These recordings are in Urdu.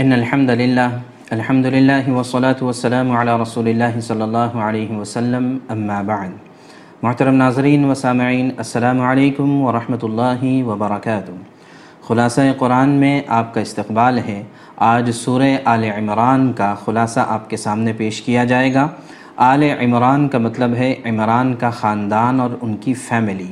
ان الحمد للہ الحمد للہ وصلاۃ والسلام علی رسول اللہ صلی اللہ علیہ وسلم اما بعد. محترم ناظرین و سامعین، السلام علیکم ورحمۃ اللہ وبرکاتہ. خلاصہ قرآن میں آپ کا استقبال ہے۔ آج سورہ آل عمران کا خلاصہ آپ کے سامنے پیش کیا جائے گا۔ آل عمران کا مطلب ہے عمران کا خاندان اور ان کی فیملی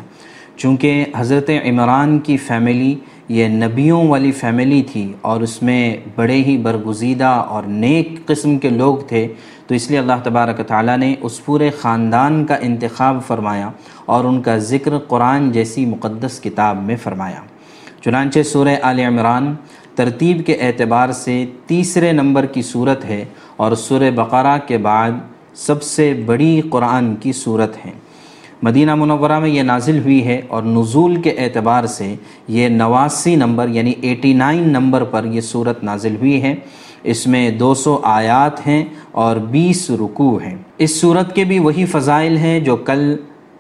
چونکہ حضرت عمران کی فیملی یہ نبیوں والی فیملی تھی اور اس میں بڑے ہی برگزیدہ اور نیک قسم کے لوگ تھے، تو اس لیے اللہ تبارک تعالیٰ نے اس پورے خاندان کا انتخاب فرمایا اور ان کا ذکر قرآن جیسی مقدس کتاب میں فرمایا۔ چنانچہ سورہ آل عمران ترتیب کے اعتبار سے تیسرے نمبر کی صورت ہے اور سورہ بقرہ کے بعد سب سے بڑی قرآن کی صورت ہے۔ مدینہ منورہ میں یہ نازل ہوئی ہے اور نزول کے اعتبار سے یہ نواسی نمبر یعنی ایٹی نائن نمبر پر یہ صورت نازل ہوئی ہے۔ اس میں دو سو آیات ہیں اور بیس رکوع ہیں۔ اس صورت کے بھی وہی فضائل ہیں جو کل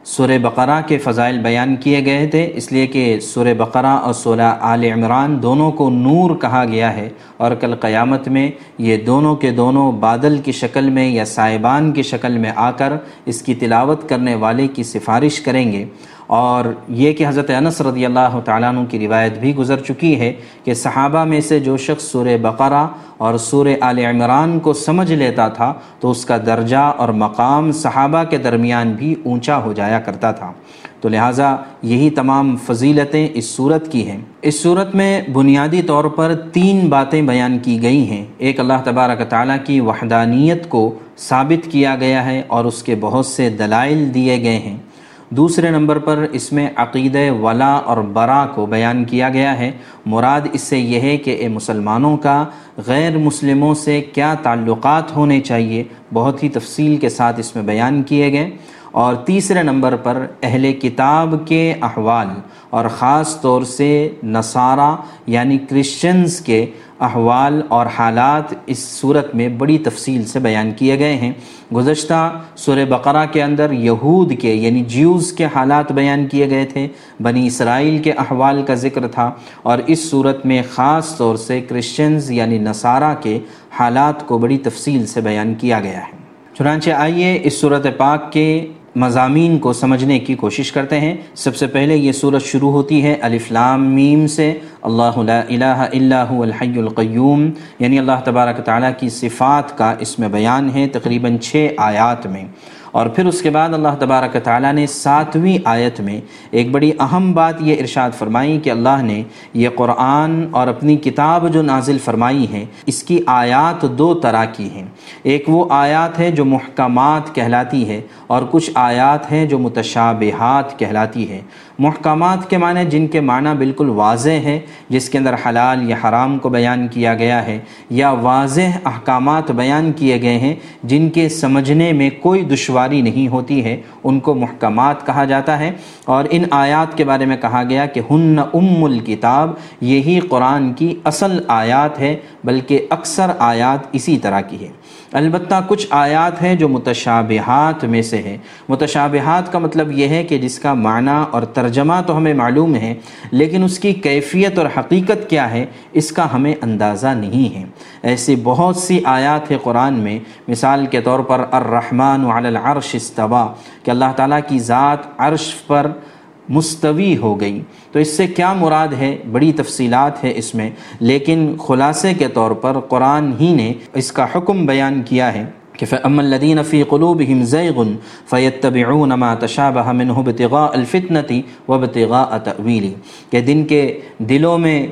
سورہ بقرہ کے فضائل بیان کیے گئے تھے، اس لیے کہ سورہ بقرہ اور سورہ آل عمران دونوں کو نور کہا گیا ہے اور کل قیامت میں یہ دونوں کے دونوں بادل کی شکل میں یا سائبان کی شکل میں آ کر اس کی تلاوت کرنے والے کی سفارش کریں گے۔ اور یہ کہ حضرت انس رضی اللہ تعالیٰ عنہ کی روایت بھی گزر چکی ہے کہ صحابہ میں سے جو شخص سورہ بقرہ اور سورہ آل عمران کو سمجھ لیتا تھا تو اس کا درجہ اور مقام صحابہ کے درمیان بھی اونچا ہو جایا کرتا تھا۔ تو لہٰذا یہی تمام فضیلتیں اس صورت کی ہیں۔ اس صورت میں بنیادی طور پر تین باتیں بیان کی گئی ہیں۔ ایک اللہ تبارک تعالیٰ کی وحدانیت کو ثابت کیا گیا ہے اور اس کے بہت سے دلائل دیے گئے ہیں۔ دوسرے نمبر پر اس میں عقید ولا اور برا کو بیان کیا گیا ہے۔ مراد اس سے یہ ہے کہ اے مسلمانوں کا غیر مسلموں سے کیا تعلقات ہونے چاہیے؟ بہت ہی تفصیل کے ساتھ اس میں بیان کیے گئے۔ اور تیسرے نمبر پر اہل کتاب کے احوال اور خاص طور سے نصارہ یعنی کرسچنز کے احوال اور حالات اس صورت میں بڑی تفصیل سے بیان کیے گئے ہیں۔ گزشتہ سورہ بقرہ کے اندر یہود کے یعنی جیوز کے حالات بیان کیے گئے تھے۔ بنی اسرائیل کے احوال کا ذکر تھا اور اس صورت میں خاص طور سے کرسچنز یعنی نصارہ کے حالات کو بڑی تفصیل سے بیان کیا گیا ہے۔ چنانچہ آئیے اس صورت پاک کے مضامین کو سمجھنے کی کوشش کرتے ہیں۔ سب سے پہلے یہ صورت شروع ہوتی ہے لام میم سے۔ اللہ لا الہ الا هو الحی القیوم۔ یعنی اللہ تبارک تعالیٰ کی صفات کا اس میں بیان ہے تقریباً چھ آیات میں۔ اور پھر اس کے بعد اللہ تبارک تعالیٰ نے ساتویں آیت میں ایک بڑی اہم بات یہ ارشاد فرمائی کہ اللہ نے یہ قرآن اور اپنی کتاب جو نازل فرمائی ہے اس کی آیات دو طرح کی ہیں۔ ایک وہ آیات ہے جو محکمات کہلاتی ہے اور کچھ آیات ہیں جو متشابہات کہلاتی ہے۔ محکمات کے معنی جن کے معنی بالکل واضح ہے جس کے اندر حلال یا حرام کو بیان کیا گیا ہے، یا واضح احکامات بیان کیے گئے ہیں، جن کے سمجھنے میں کوئی دشواری نہیں ہوتی ہے، ان کو محکمات کہا جاتا ہے۔ اور ان آیات کے بارے میں کہا گیا کہ ہن ام الکتاب، یہی قرآن کی اصل آیات ہے، بلکہ اکثر آیات اسی طرح کی ہے البتہ کچھ آیات ہیں جو متشابہات میں سے ہیں۔ متشابہات کا مطلب یہ ہے کہ جس کا معنی اور ترجمہ تو ہمیں معلوم ہے، لیکن اس کی کیفیت اور حقیقت کیا ہے، اس کا ہمیں اندازہ نہیں ہے۔ ایسی بہت سی آیات ہے قرآن میں۔ مثال کے طور پر الرحمن علی العرش استوا کہ اللہ تعالیٰ کی ذات عرش پر مستوی ہو گئی۔ تو اس سے کیا مراد ہے؟ بڑی تفصیلات ہے اس میں۔ لیکن خلاصے کے طور پر قرآن ہی نے اس کا حکم بیان کیا ہے کہ فَأَمَّا الَّذِينَ فِي قُلُوبِهِمْ زَيْغٌ فَيَتَّبِعُونَ مَا تَشَابَهَ مِنْهُ ابْتِغَاءَ الْفِتْنَةِ وَابْتِغَاءَ تَأْوِيلِ۔ کہ دن کے دلوں میں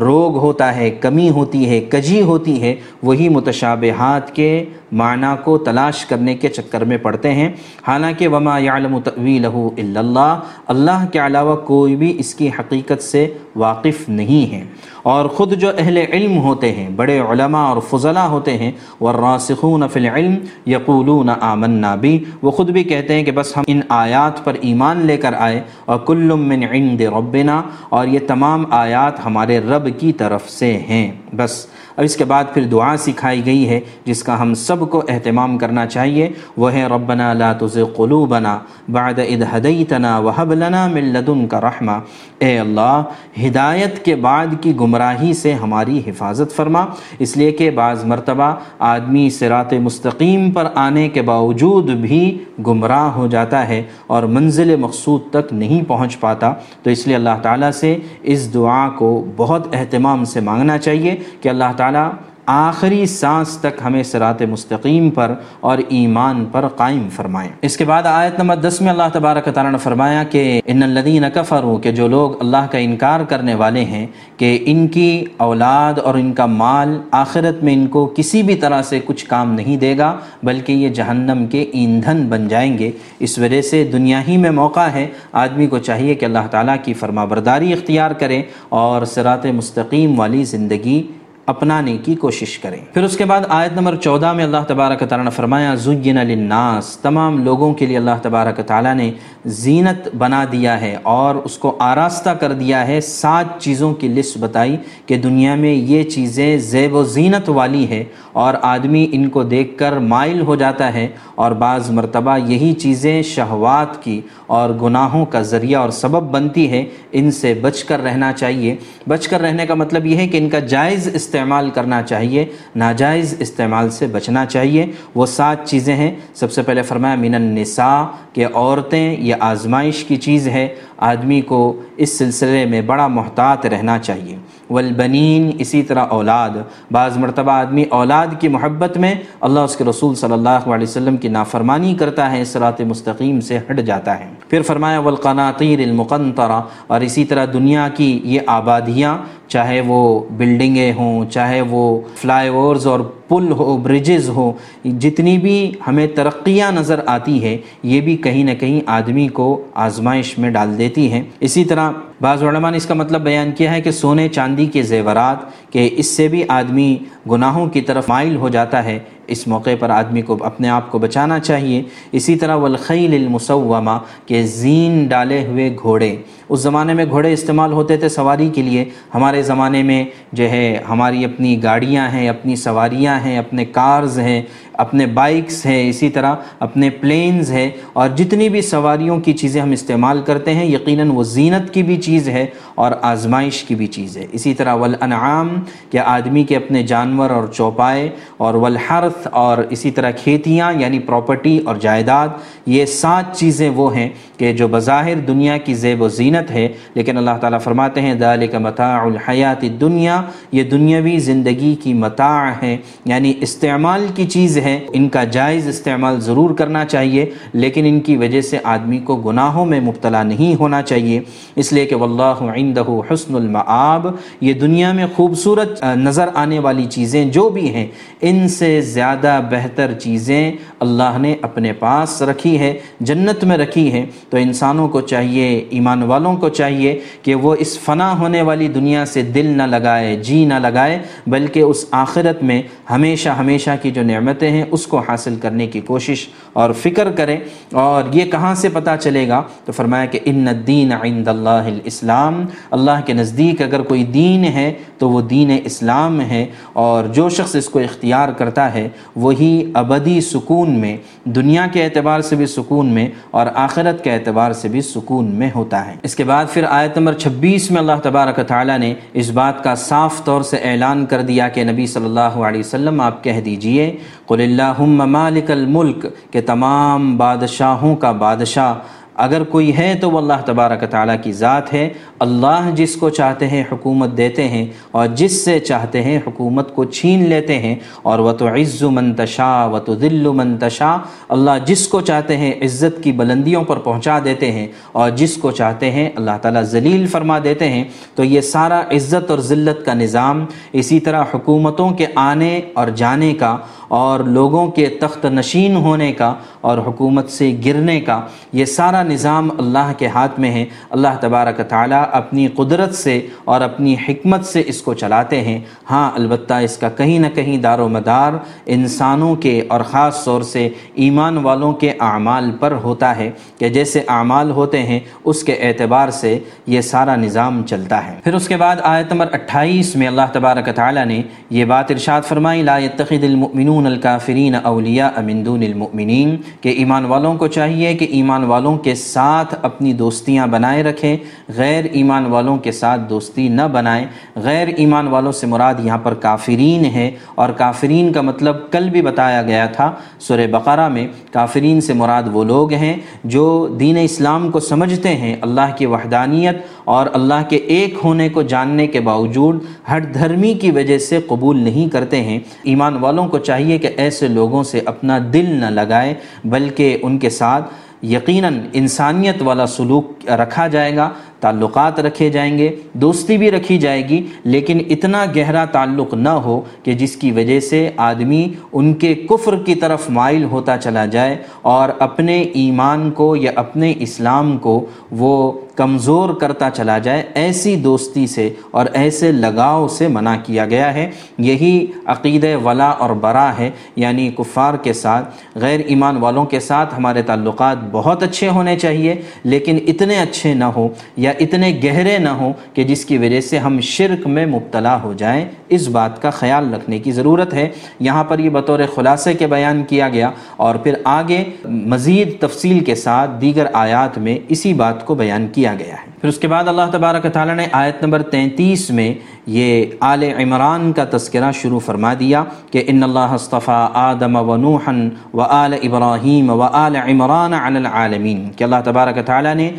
روگ ہوتا ہے، کمی ہوتی ہے، کجی ہوتی ہے، وہی متشابہات کے معنی کو تلاش کرنے کے چکر میں پڑتے ہیں۔ حالانکہ وما یعلم تأویلہ الا اللہ اللہ کے علاوہ کوئی بھی اس کی حقیقت سے واقف نہیں ہے۔ اور خود جو اہل علم ہوتے ہیں، بڑے علماء اور فضلاء ہوتے ہیں، والراسخون فی العلم یقولون آمنا بھی وہ خود بھی کہتے ہیں کہ بس ہم ان آیات پر ایمان لے کر آئے، اور کل من عند ربنا، اور یہ تمام آیات ہمارے رب کی طرف سے ہیں۔ بس اب اس کے بعد پھر دعا سکھائی گئی ہے جس کا ہم سب کو اہتمام کرنا چاہیے۔ وہ ہے ربنا لا تزغ قلوبنا بعد اذ هديتنا وهب لنا من لدنك رحمہ اے اللہ، ہدایت کے بعد کی گمراہی سے ہماری حفاظت فرما۔ اس لیے کہ بعض مرتبہ آدمی سرات مستقیم پر آنے کے باوجود بھی گمراہ ہو جاتا ہے اور منزل مقصود تک نہیں پہنچ پاتا۔ تو اس لیے اللہ تعالیٰ سے اس دعا کو بہت اہتمام سے مانگنا چاہیے کہ اللہ تعالیٰ تعالیٰ آخری سانس تک ہمیں سرات مستقیم پر اور ایمان پر قائم فرمائیں۔ اس کے بعد آیت نمبر دس میں اللہ تبارک تعالیٰ نے فرمایا کہ ان الدین کفروا، کہ جو لوگ اللہ کا انکار کرنے والے ہیں، کہ ان کی اولاد اور ان کا مال آخرت میں ان کو کسی بھی طرح سے کچھ کام نہیں دے گا، بلکہ یہ جہنم کے ایندھن بن جائیں گے۔ اس وجہ سے دنیا ہی میں موقع ہے، آدمی کو چاہیے کہ اللہ تعالیٰ کی فرما برداری اختیار کرے اور سرات مستقیم والی زندگی اپنانے کی کوشش کریں۔ پھر اس کے بعد آیت نمبر چودہ میں اللہ تبارک تعالیٰ نے فرمایا، زین للناس۔ تمام لوگوں کے لیے اللہ تبارک تعالیٰ نے زینت بنا دیا ہے اور اس کو آراستہ کر دیا ہے۔ سات چیزوں کی لسٹ بتائی کہ دنیا میں یہ چیزیں زیب و زینت والی ہے اور آدمی ان کو دیکھ کر مائل ہو جاتا ہے اور بعض مرتبہ یہی چیزیں شہوات کی اور گناہوں کا ذریعہ اور سبب بنتی ہے ان سے بچ کر رہنا چاہیے۔ بچ کر رہنے کا مطلب یہ ہے کہ ان کا جائز استعمال استعمال کرنا چاہیے، ناجائز استعمال سے بچنا چاہیے۔ وہ سات چیزیں ہیں۔ سب سے پہلے فرمایا، من النساء، کہ عورتیں، یہ آزمائش کی چیز ہے۔ آدمی کو اس سلسلے میں بڑا محتاط رہنا چاہیے۔ والبنین اسی طرح اولاد۔ بعض مرتبہ آدمی اولاد کی محبت میں اللہ اس کے رسول صلی اللہ علیہ وسلم کی نافرمانی کرتا ہے، صراط مستقیم سے ہٹ جاتا ہے۔ پھر فرمایا والقناطیر المقنطرہ اور اسی طرح دنیا کی یہ آبادیاں چاہے وہ بلڈنگیں ہوں، چاہے وہ فلائی اوورز اور پل ہو بریجز ہو جتنی بھی ہمیں ترقیاں نظر آتی ہے یہ بھی کہیں نہ کہیں آدمی کو آزمائش میں ڈال دیتی ہیں۔ اسی طرح بعض علماء نے اس کا مطلب بیان کیا ہے کہ سونے چاندی کے زیورات، کہ اس سے بھی آدمی گناہوں کی طرف مائل ہو جاتا ہے اس موقع پر آدمی کو اپنے آپ کو بچانا چاہیے۔ اسی طرح والخیل المسومہ، کہ زین ڈالے ہوئے گھوڑے۔ اس زمانے میں گھوڑے استعمال ہوتے تھے سواری کے لیے۔ ہمارے زمانے میں جو ہے، ہماری اپنی گاڑیاں ہیں، اپنی سواریاں ہیں، اپنے کارز ہیں اپنے بائکس ہیں، اسی طرح اپنے پلینز ہے اور جتنی بھی سواریوں کی چیزیں ہم استعمال کرتے ہیں، یقیناً وہ زینت کی بھی چیز ہے اور آزمائش کی بھی چیز ہے۔ اسی طرح والانعام، کہ آدمی کے اپنے جانور اور چوپائے اور والحرث اور اسی طرح کھیتیاں یعنی پراپرٹی اور جائیداد، یہ سات چیزیں وہ ہیں کہ جو بظاہر دنیا کی زیب و زینت ہے۔ لیکن اللہ تعالیٰ فرماتے ہیں ذالک متاع الحیات دنیا یہ دنیاوی زندگی کی متاع ہے۔ یعنی استعمال کی چیز ہے۔ ان کا جائز استعمال ضرور کرنا چاہیے، لیکن ان کی وجہ سے آدمی کو گناہوں میں مبتلا نہیں ہونا چاہیے۔ اس لیے کہ واللہ عندہ حسن المعاب یہ دنیا میں خوبصورت نظر آنے والی چیزیں جو بھی ہیں، ان سے زیادہ بہتر چیزیں اللہ نے اپنے پاس رکھی ہے جنت میں رکھی ہے تو انسانوں کو چاہیے، ایمان والوں کو چاہیے کہ وہ اس فنا ہونے والی دنیا سے دل نہ لگائے جی نہ لگائے، بلکہ اس آخرت میں ہمیشہ ہمیشہ کی جو نعمتیں ہیں، اس کو حاصل کرنے کی کوشش اور فکر کریں۔ اور یہ کہاں سے پتہ چلے گا؟ تو فرمایا کہ ان الدین عند اللہ الاسلام۔ اللہ کے نزدیک اگر کوئی دین ہے تو وہ دین اسلام ہے۔ اور جو شخص اس کو اختیار کرتا ہے، وہی ابدی سکون میں، دنیا کے اعتبار سے بھی سکون میں اور آخرت کے اعتبار سے بھی سکون میں ہوتا ہے۔ اس کے بعد پھر آیت نمبر چھبیس میں اللہ تبارک تعالیٰ نے اس بات کا صاف طور سے اعلان کر دیا کہ نبی صلی اللہ علیہ وسلم، آپ کہہ دیجیے قل اللہم مالک الملک کہ تمام بادشاہوں کا بادشاہ اگر کوئی ہے تو وہ اللہ تبارک تعالیٰ کی ذات ہے۔ اللہ جس کو چاہتے ہیں حکومت دیتے ہیں اور جس سے چاہتے ہیں حکومت کو چھین لیتے ہیں۔ اور وہ تو عز و منتشا و تو دل و منتشا اللہ جس کو چاہتے ہیں عزت کی بلندیوں پر پہنچا دیتے ہیں اور جس کو چاہتے ہیں اللہ تعالیٰ ذلیل فرما دیتے ہیں۔ تو یہ سارا عزت اور ذلت کا نظام اسی طرح حکومتوں کے آنے اور جانے کا اور لوگوں کے تخت نشین ہونے کا اور حکومت سے گرنے کا یہ سارا نظام اللہ کے ہاتھ میں ہے۔ اللہ تبارک تعالیٰ اپنی قدرت سے اور اپنی حکمت سے اس کو چلاتے ہیں۔ ہاں البتہ اس کا کہیں نہ کہیں دار و مدار انسانوں کے اور خاص طور سے ایمان والوں کے اعمال پر ہوتا ہے کہ جیسے اعمال ہوتے ہیں، اس کے اعتبار سے یہ سارا نظام چلتا ہے۔ پھر اس کے بعد آیت نمبر اٹھائیس میں اللہ تبارک تعالیٰ نے یہ بات ارشاد فرمائی، لا يتخذ المؤمنون الكافرین اولیاء من دون المؤمنین۔ کہ ایمان والوں کو چاہیے کہ ایمان والوں کے ساتھ اپنی دوستیاں بنائے رکھیں، غیر ایمان والوں کے ساتھ دوستی نہ بنائیں۔ غیر ایمان والوں سے مراد یہاں پر کافرین ہے اور کافرین کا مطلب کل بھی بتایا گیا تھا سورہ بقرہ میں، کافرین سے مراد وہ لوگ ہیں جو دین اسلام کو سمجھتے ہیں، اللہ کی وحدانیت اور اللہ کے ایک ہونے کو جاننے کے باوجود ہر دھرمی کی وجہ سے قبول نہیں کرتے ہیں۔ ایمان والوں کو چاہیے کہ ایسے لوگوں سے اپنا دل نہ لگائے، بلکہ ان کے ساتھ یقیناً انسانیت والا سلوک رکھا جائے گا۔ تعلقات رکھے جائیں گے، دوستی بھی رکھی جائے گی، لیکن اتنا گہرا تعلق نہ ہو کہ جس کی وجہ سے آدمی ان کے کفر کی طرف مائل ہوتا چلا جائے اور اپنے ایمان کو یا اپنے اسلام کو وہ کمزور کرتا چلا جائے، ایسی دوستی سے اور ایسے لگاؤ سے منع کیا گیا ہے۔ یہی عقید ولا اور برا ہے یعنی کفار کے ساتھ، غیر ایمان والوں کے ساتھ ہمارے تعلقات بہت اچھے ہونے چاہیے، لیکن اتنے اچھے نہ ہوں یا اتنے گہرے نہ ہوں کہ جس کی وجہ سے ہم شرک میں مبتلا ہو جائیں، اس بات کا خیال رکھنے کی ضرورت ہے۔ یہاں پر یہ بطور خلاصے کے بیان کیا گیا اور پھر آگے مزید تفصیل کے ساتھ دیگر آیات میں اسی بات کو بیان کیا گیا ہے۔ پھر اس کے بعد اللہ تبارک تعالیٰ نے آیت نمبر تینتیس میں یہ آل عمران کا تذکرہ شروع فرما دیا کہ ان اللہ اصطفیٰ آدم و نوحن و آل ابراہیم و آل عمران علی العالمین۔ کہ اللہ تبارک تعالیٰ نے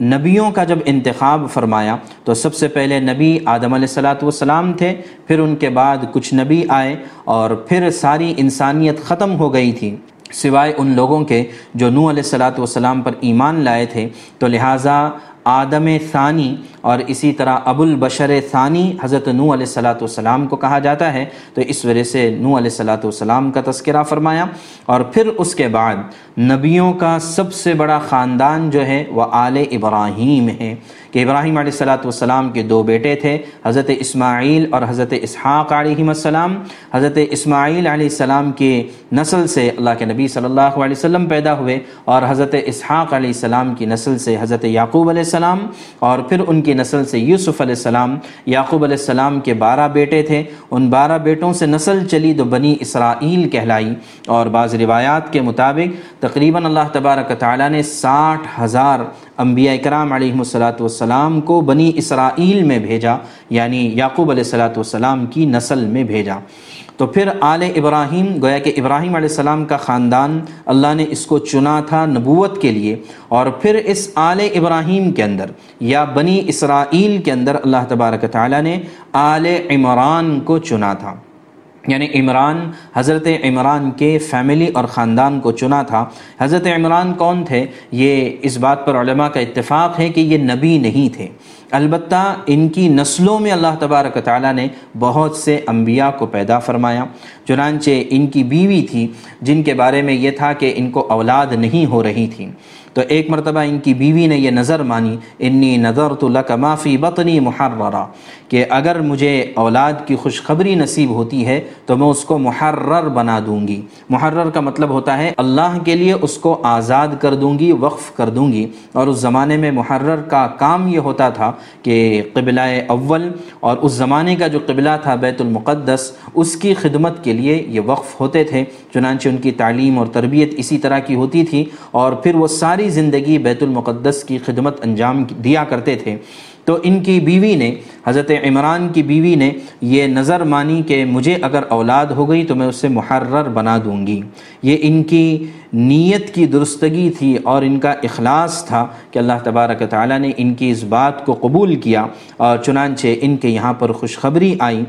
نبیوں کا جب انتخاب فرمایا تو سب سے پہلے نبی آدم علیہ السلاۃ والسلام تھے، پھر ان کے بعد کچھ نبی آئے اور پھر ساری انسانیت ختم ہو گئی تھی۔ سوائے ان لوگوں کے جو نو علیہ السلاۃ والسلام پر ایمان لائے تھے، تو لہٰذا آدم ثانی اور اسی طرح ابو البشر ثانی حضرت نو علیہ السلاۃ والسلام کو کہا جاتا ہے، تو اس وجہ سے نو علیہ السلاۃ والسلام کا تذکرہ فرمایا۔ اور پھر اس کے بعد نبیوں کا سب سے بڑا خاندان جو ہے وہ آل ابراہیم ہے۔ کہ ابراہیم علیہ السلاۃ والسلام کے دو بیٹے تھے، حضرت اسماعیل اور حضرت اسحاق علیہ السلام۔ حضرت اسماعیل علیہ السلام کی نسل سے اللہ کے نبی صلی اللہ علیہ وسلم پیدا ہوئے، اور حضرت اسحاق علیہ السلام کی نسل سے حضرت یعقوب علیہ السلام اور پھر ان کی نسل سے یوسف علیہ السلام، یعقوب علیہ السلام کے بارہ بیٹے تھے۔ ان بارہ بیٹوں سے نسل چلی تو بنی اسرائیل کہلائی۔ اور بعض روایات کے مطابق تقریباً اللہ تبارک تعالیٰ نے ساٹھ ہزار انبیاء اکرام علیہ السلاۃ والسلام کو بنی اسرائیل میں بھیجا یعنی یعقوب علیہ السلاۃ والسلام کی نسل میں بھیجا۔ تو پھر آل ابراہیم گویا کہ ابراہیم علیہ السلام کا خاندان اللہ نے اس کو چنا تھا نبوت کے لیے اور پھر اس آل ابراہیم کے اندر یا بنی اسرائیل کے اندر اللہ تبارک تعالیٰ نے آل عمران کو چنا تھا۔ یعنی عمران، حضرت عمران کے فیملی اور خاندان کو چنا تھا۔ حضرت عمران کون تھے؟ یہ اس بات پر علماء کا اتفاق ہے کہ یہ نبی نہیں تھے۔ البتہ ان کی نسلوں میں اللہ تبارک تعالیٰ نے بہت سے انبیاء کو پیدا فرمایا۔ چنانچہ ان کی بیوی تھی، جن کے بارے میں یہ تھا کہ ان کو اولاد نہیں ہو رہی تھی۔ تو ایک مرتبہ ان کی بیوی نے یہ نظر مانی، انی نظر تو لک معافی بطنی محررہ کہ اگر مجھے اولاد کی خوشخبری نصیب ہوتی ہے تو میں اس کو محرر بنا دوں گی۔ محرر کا مطلب ہوتا ہے، اللہ کے لیے اس کو آزاد کر دوں گی، وقف کر دوں گی۔ اور اس زمانے میں محرر کا کام یہ ہوتا تھا کہ قبلہ اول اور اس زمانے کا جو قبلہ تھا بیت المقدس، اس کی خدمت کے لیے یہ وقف ہوتے تھے، چنانچہ ان کی تعلیم اور تربیت اسی طرح کی ہوتی تھی اور پھر وہ ساری زندگی بیت المقدس کی خدمت انجام دیا کرتے تھے۔ تو ان کی بیوی نے، حضرت عمران کی بیوی نے یہ نظر مانی کہ مجھے اگر اولاد ہو گئی تو میں اسے محرر بنا دوں گی۔ یہ ان کی نیت کی درستگی تھی اور ان کا اخلاص تھا کہ اللہ تبارک تعالیٰ نے ان کی اس بات کو قبول کیا اور چنانچہ ان کے یہاں پر خوشخبری آئی۔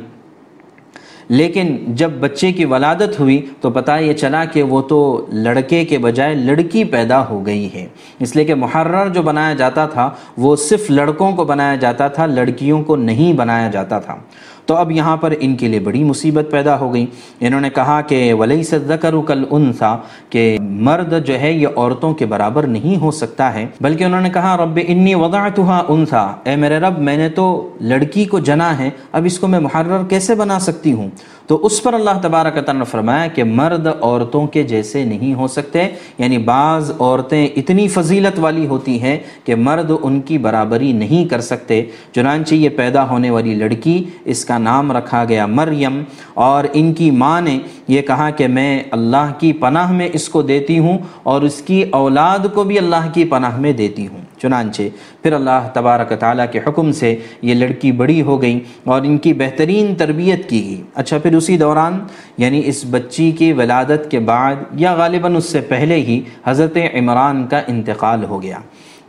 لیکن جب بچے کی ولادت ہوئی تو پتہ یہ چلا کہ وہ تو لڑکے کے بجائے لڑکی پیدا ہو گئی ہے۔ اس لیے کہ محرر جو بنایا جاتا تھا وہ صرف لڑکوں کو بنایا جاتا تھا، لڑکیوں کو نہیں بنایا جاتا تھا۔ تو اب یہاں پر ان کے لیے بڑی مصیبت پیدا ہو گئی۔ انہوں نے کہا کہ ولی ذکر کل انسا کہ مرد جو ہے یہ عورتوں کے برابر نہیں ہو سکتا ہے، بلکہ انہوں نے کہا، رب انی وضعتها انسا اے میرے رب، میں نے تو لڑکی کو جنا ہے، اب اس کو میں محرر کیسے بنا سکتی ہوں؟ تو اس پر اللہ تبارک تعالیٰ نے فرمایا کہ مرد عورتوں کے جیسے نہیں ہو سکتے۔ یعنی بعض عورتیں اتنی فضیلت والی ہوتی ہیں کہ مرد ان کی برابری نہیں کر سکتے۔ چنانچہ یہ پیدا ہونے والی لڑکی اس کا نام رکھا گیا مریم اور ان کی ماں نے یہ کہا کہ میں اللہ کی پناہ میں اس کو دیتی ہوں اور اس کی اولاد کو بھی اللہ کی پناہ میں دیتی ہوں۔ چنانچہ پھر اللہ تبارک تعالیٰ کے حکم سے یہ لڑکی بڑی ہو گئی اور ان کی بہترین تربیت کی۔ گئی اچھا پھر اسی دوران یعنی اس بچی کی ولادت کے بعد یا غالباً اس سے پہلے ہی حضرت عمران کا انتقال ہو گیا۔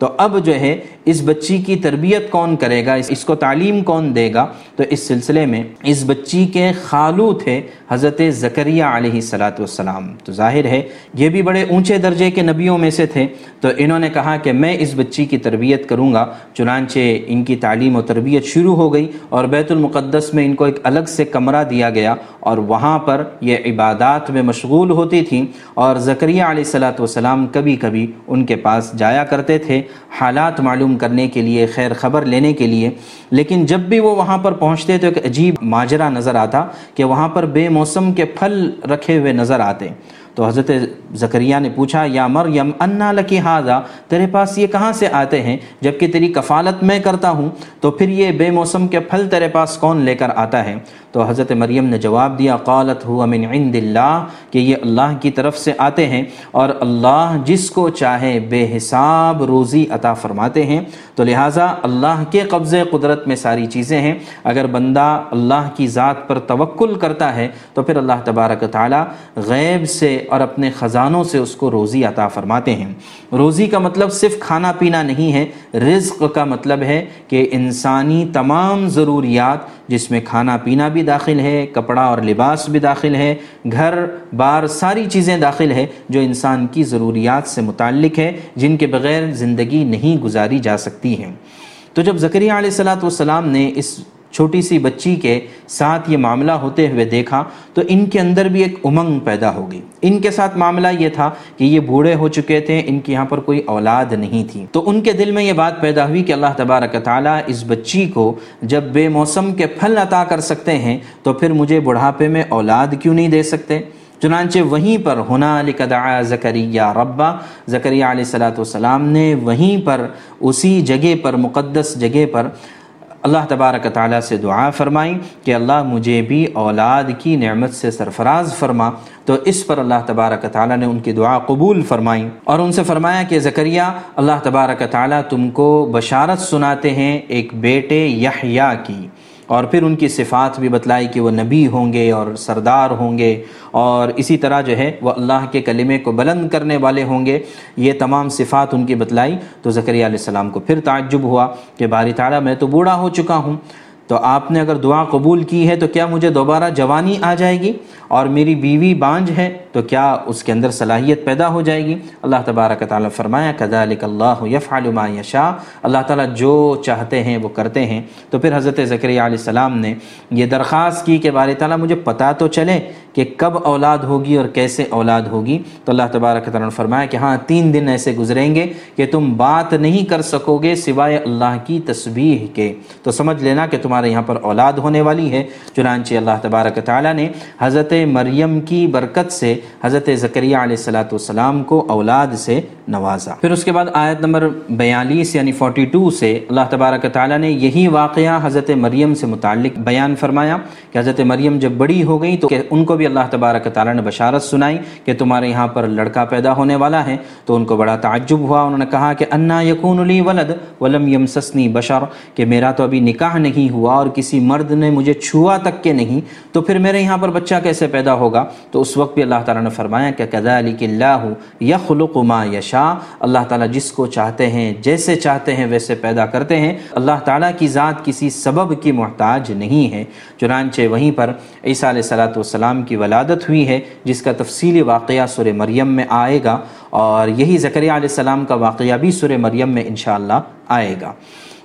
تو اب جو ہے اس بچی کی تربیت کون کرے گا؟ اس کو تعلیم کون دے گا؟ تو اس سلسلے میں اس بچی کے خالو تھے حضرت زکریہ علیہ صلاۃ والسلام۔ تو ظاہر ہے یہ بھی بڑے اونچے درجے کے نبیوں میں سے تھے۔ تو انہوں نے کہا کہ میں اس بچی کی تربیت کروں گا۔ چنانچہ ان کی تعلیم و تربیت شروع ہو گئی اور بیت المقدس میں ان کو ایک الگ سے کمرہ دیا گیا اور وہاں پر یہ عبادات میں مشغول ہوتی تھیں اور زکریہ علیہ صلاۃ والسلام کبھی کبھی ان کے پاس جایا کرتے تھے۔ حالات معلوم کرنے کے لیے، خیر خبر لینے کے لیے۔ لیکن جب بھی وہ وہاں پر پہنچتے تو ایک عجیب ماجرہ نظر آتا کہ وہاں پر بے موسم کے پھل رکھے ہوئے نظر آتے۔ تو حضرت زکریہ نے پوچھا، یا مریم، انا لکی ہاضا تیرے پاس یہ کہاں سے آتے ہیں؟ جبکہ تیری کفالت میں کرتا ہوں، تو پھر یہ بے موسم کے پھل تیرے پاس کون لے کر آتا ہے؟ تو حضرت مریم نے جواب دیا، قالت ہوا من عند اللہ کہ یہ اللہ کی طرف سے آتے ہیں اور اللہ جس کو چاہے بے حساب روزی عطا فرماتے ہیں۔ تو لہٰذا اللہ کے قبضے قدرت میں ساری چیزیں ہیں۔ اگر بندہ اللہ کی ذات پر توکل کرتا ہے تو پھر اللہ تبارک تعالی غیب سے اور اپنے خزانوں سے اس کو روزی عطا فرماتے ہیں۔ روزی کا مطلب صرف کھانا پینا نہیں ہے، رزق کا مطلب ہے کہ انسانی تمام ضروریات جس میں کھانا پینا بھی داخل ہے، کپڑا اور لباس بھی داخل ہے، گھر، بار، ساری چیزیں داخل ہے جو انسان کی ضروریات سے متعلق ہے جن کے بغیر زندگی نہیں گزاری جا سکتی ہیں۔ تو جب زکریہ علیہ السلاۃ والسلام نے اس چھوٹی سی بچی کے ساتھ یہ معاملہ ہوتے ہوئے دیکھا تو ان کے اندر بھی ایک امنگ پیدا ہو گئی ان کے ساتھ معاملہ یہ تھا کہ یہ بوڑھے ہو چکے تھے، ان کی یہاں پر کوئی اولاد نہیں تھی۔ تو ان کے دل میں یہ بات پیدا ہوئی کہ اللہ تبارک تعالیٰ اس بچی کو جب بے موسم کے پھل عطا کر سکتے ہیں تو پھر مجھے بڑھاپے میں اولاد کیوں نہیں دے سکتے؟ چنانچہ وہیں پر ہونا دعا زکریہ ربا، زکریہ علیہ صلاۃ والسلام نے وہیں پر اسی جگہ پر، مقدس جگہ پر اللہ تبارک تعالیٰ سے دعا فرمائیں کہ اللہ مجھے بھی اولاد کی نعمت سے سرفراز فرما۔ تو اس پر اللہ تبارک تعالیٰ نے ان کی دعا قبول فرمائیں اور ان سے فرمایا کہ زکریہ اللہ تبارک تعالیٰ تم کو بشارت سناتے ہیں ایک بیٹے یحییٰ کی۔ اور پھر ان کی صفات بھی بتلائی کہ وہ نبی ہوں گے اور سردار ہوں گے اور اسی طرح جو ہے وہ اللہ کے کلمے کو بلند کرنے والے ہوں گے۔ یہ تمام صفات ان کی بتلائی۔ تو زکریہ علیہ السلام کو پھر تعجب ہوا کہ باری تعالیٰ میں تو بوڑھا ہو چکا ہوں۔ تو آپ نے اگر دعا قبول کی ہے تو کیا مجھے دوبارہ جوانی آ جائے گی اور میری بیوی بانج ہے تو کیا اس کے اندر صلاحیت پیدا ہو جائے گی؟ اللہ تبارک تعالیٰ فرمایا، کذالک اللہ یفعل ما یشاء. اللہ تعالیٰ جو چاہتے ہیں وہ کرتے ہیں۔ تو پھر حضرت ذکریہ علیہ السلام نے یہ درخواست کی کہ بار تعالیٰ، مجھے پتہ تو چلے کہ کب اولاد ہوگی اور کیسے اولاد ہوگی؟ تو اللہ تبارک تعالیٰ نے فرمایا کہ ہاں تین دن ایسے گزریں گے کہ تم بات نہیں کر سکو گے سوائے اللہ کی تسبیح کے۔ تو سمجھ لینا کہ تمہارے یہاں پر اولاد ہونے والی ہے۔ چنانچہ اللہ تبارک تعالیٰ نے حضرت مریم کی برکت سے حضرت ذکریہ علیہ السلاۃ والسلام کو اولاد سے نوازا۔ پھر اس کے بعد آیت نمبر بیالیس یعنی فورٹی ٹو سے اللہ تبارک تعالیٰ نے یہی واقعہ حضرت مریم سے متعلق بیان فرمایا کہ حضرت مریم جب بڑی ہو گئی تو کہ ان کو بھی بھی اللہ تبارک تعالیٰ نے بشارت سنائی کہ تمہارے یہاں پر لڑکا پیدا ہونے والا ہے تو ان کو بڑا تعجب ہوا۔ انہوں نے کہا کہ انا یقون علی ولد ولم یمسسنی بشر، کہ میرا تو ابھی نکاح نہیں ہوا اور کسی مرد نے مجھے چھوا تک کے نہیں، تو پھر میرے یہاں پر بچہ کیسے پیدا ہوگا؟ تو اس وقت بھی اللہ تعالیٰ نے فرمایا کہ کذالک اللہ یخلق ما یشا اللہ تعالیٰ جس کو چاہتے ہیں، جیسے چاہتے ہیں، ویسے پیدا کرتے ہیں۔ اللہ تعالیٰ کی ذات کسی سبب کی محتاج نہیں ہے۔ چنانچہ وہیں پر عیسیٰ علیہ صلاۃ والسلام کی ولادت ہوئی ہے، جس کا تفصیلی واقعہ سر مریم میں آئے گا اور یہی ذکریہ علیہ السلام کا واقعہ بھی سر مریم میں انشاءاللہ آئے گا۔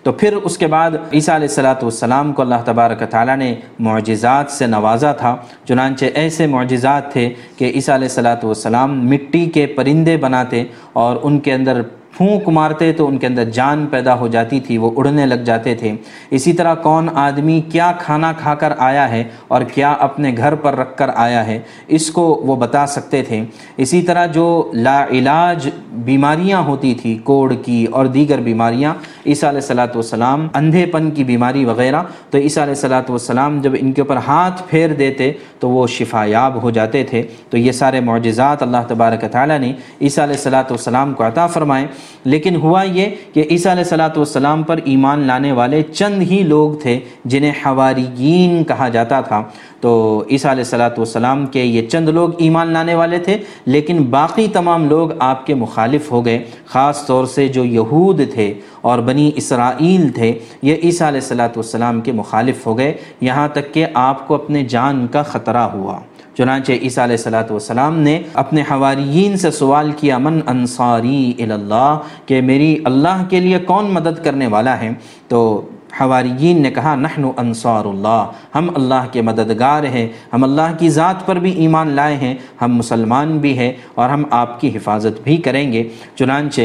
تو پھر اس کے بعد عیسیٰ علیہ السلاۃ والسلام کو اللہ تبارک تعالیٰ نے معجزات سے نوازا تھا۔ چنانچہ ایسے معجزات تھے کہ عیسیٰ علیہ السلاۃ والسلام مٹی کے پرندے بناتے اور ان کے اندر پھونک مارتے تو ان کے اندر جان پیدا ہو جاتی تھی، وہ اڑنے لگ جاتے تھے۔ اسی طرح کون آدمی کیا کھانا کھا کر آیا ہے اور کیا اپنے گھر پر رکھ کر آیا ہے، اس کو وہ بتا سکتے تھے۔ اسی طرح جو لا علاج بیماریاں ہوتی تھی، کوڑ کی اور دیگر بیماریاں، عیسیٰ علیہ صلاۃ والسلام، اندھے پن کی بیماری وغیرہ، تو عیسیٰ علیہ صلاۃ والسلام جب ان کے اوپر ہاتھ پھیر دیتے تو وہ شفا یاب ہو جاتے تھے۔ تو یہ سارے معجزات اللہ تبارک تعالیٰ نے عیسیٰ علیہ صلاۃ والسلام کو عطا فرمائے۔ لیکن ہوا یہ کہ عیسیٰ علیہ صلاۃ والسلام پر ایمان لانے والے چند ہی لوگ تھے جنہیں حواریین کہا جاتا تھا۔ تو عیسیٰ علیہ صلاۃ والسلام کے یہ چند لوگ ایمان لانے والے تھے، لیکن باقی تمام لوگ آپ کے مخالف ہو گئے، خاص طور سے جو یہود تھے اور بنی اسرائیل تھے، یہ عیسیٰ علیہ صلاۃ والسلام کے مخالف ہو گئے۔ یہاں تک کہ آپ کو اپنے جان کا خطرہ ہوا۔ چنانچہ عیسیٰ علیہ صلاۃ والسلام نے اپنے حواریین سے سوال کیا، من انصاری اللہ کہ میری اللہ کے لیے کون مدد کرنے والا ہے؟ تو حواریین نے کہا نحن انصار اللہ ہم اللہ کے مددگار ہیں، ہم اللہ کی ذات پر بھی ایمان لائے ہیں، ہم مسلمان بھی ہیں اور ہم آپ کی حفاظت بھی کریں گے۔ چنانچہ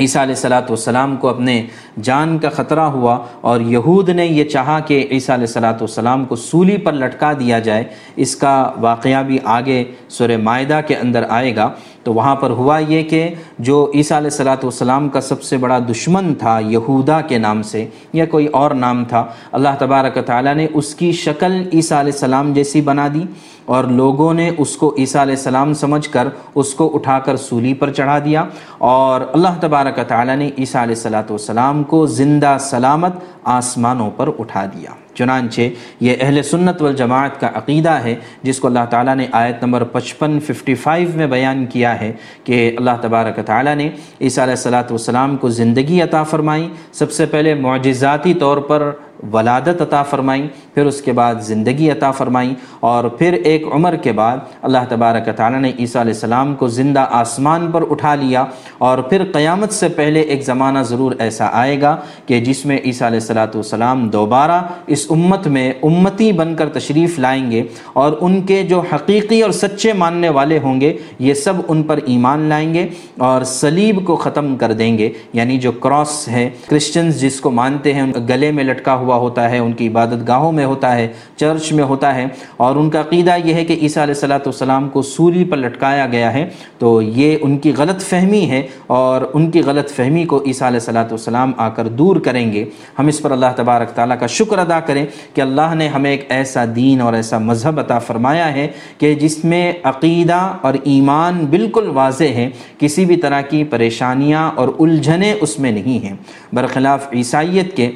عیسیٰ علیہ السلاۃ والسلام کو اپنے جان کا خطرہ ہوا اور یہود نے یہ چاہا کہ عیسیٰ علیہ السلاۃ والسلام کو سولی پر لٹکا دیا جائے۔ اس کا واقعہ بھی آگے سورہ معاہدہ کے اندر آئے گا۔ تو وہاں پر ہوا یہ کہ جو عیسیٰ علیہ السلاۃ والسلام کا سب سے بڑا دشمن تھا یہودا کے نام سے یا کوئی اور نام تھا، اللہ تبارک تعالیٰ نے اس کی شکل عیسیٰ علیہ السلام جیسی بنا دی اور لوگوں نے اس کو عیسیٰ علیہ السلام سمجھ کر اس کو اٹھا کر سولی پر چڑھا دیا اور اللہ تبارک تعالیٰ نے عیسیٰ علیہ السلاۃ والسلام کو زندہ سلامت آسمانوں پر اٹھا دیا۔ چنانچہ یہ اہل سنت والجماعت کا عقیدہ ہے، جس کو اللہ تعالیٰ نے آیت نمبر پچپن ففٹی فائیو میں بیان کیا ہے کہ اللہ تبارک تعالیٰ نے عیسیٰ علیہ السلاۃ والسلام کو زندگی عطا فرمائی۔ سب سے پہلے معجزاتی طور پر ولادت عطا فرمائی۔ پھر اس کے بعد زندگی عطا فرمائیں اور پھر ایک عمر کے بعد اللہ تبارک تعالیٰ نے عیسیٰ علیہ السلام کو زندہ آسمان پر اٹھا لیا اور پھر قیامت سے پہلے ایک زمانہ ضرور ایسا آئے گا کہ جس میں عیسیٰ علیہ السلاۃ والسلام دوبارہ اس امت میں امتی بن کر تشریف لائیں گے اور ان کے جو حقیقی اور سچے ماننے والے ہوں گے، یہ سب ان پر ایمان لائیں گے اور سلیب کو ختم کر دیں گے۔ یعنی جو کراس ہے، کرسچنز جس کو مانتے ہیں گلے میں لٹکا ہوا ہوتا ہے، ان کی عبادت گاہوں میں ہوتا ہے، چرچ میں ہوتا ہے۔ اور ان کا عقیدہ یہ ہے کہ عیسیٰ علیہ السلاۃ والسلام کو سولی پر لٹکایا گیا ہے۔ تو یہ ان کی غلط فہمی ہے اور ان کی غلط فہمی کو عیسیٰ علیہ السلاۃ والسلام آ کر دور کریں گے۔ ہم اس پر اللہ تبارک تعالیٰ کا شکر ادا کریں کہ اللہ نے ہمیں ایک ایسا دین اور ایسا مذہب عطا فرمایا ہے کہ جس میں عقیدہ اور ایمان بالکل واضح ہے کسی بھی طرح کی پریشانیاں اور الجھنیں اس میں نہیں ہیں۔ برخلاف عیسائیت کے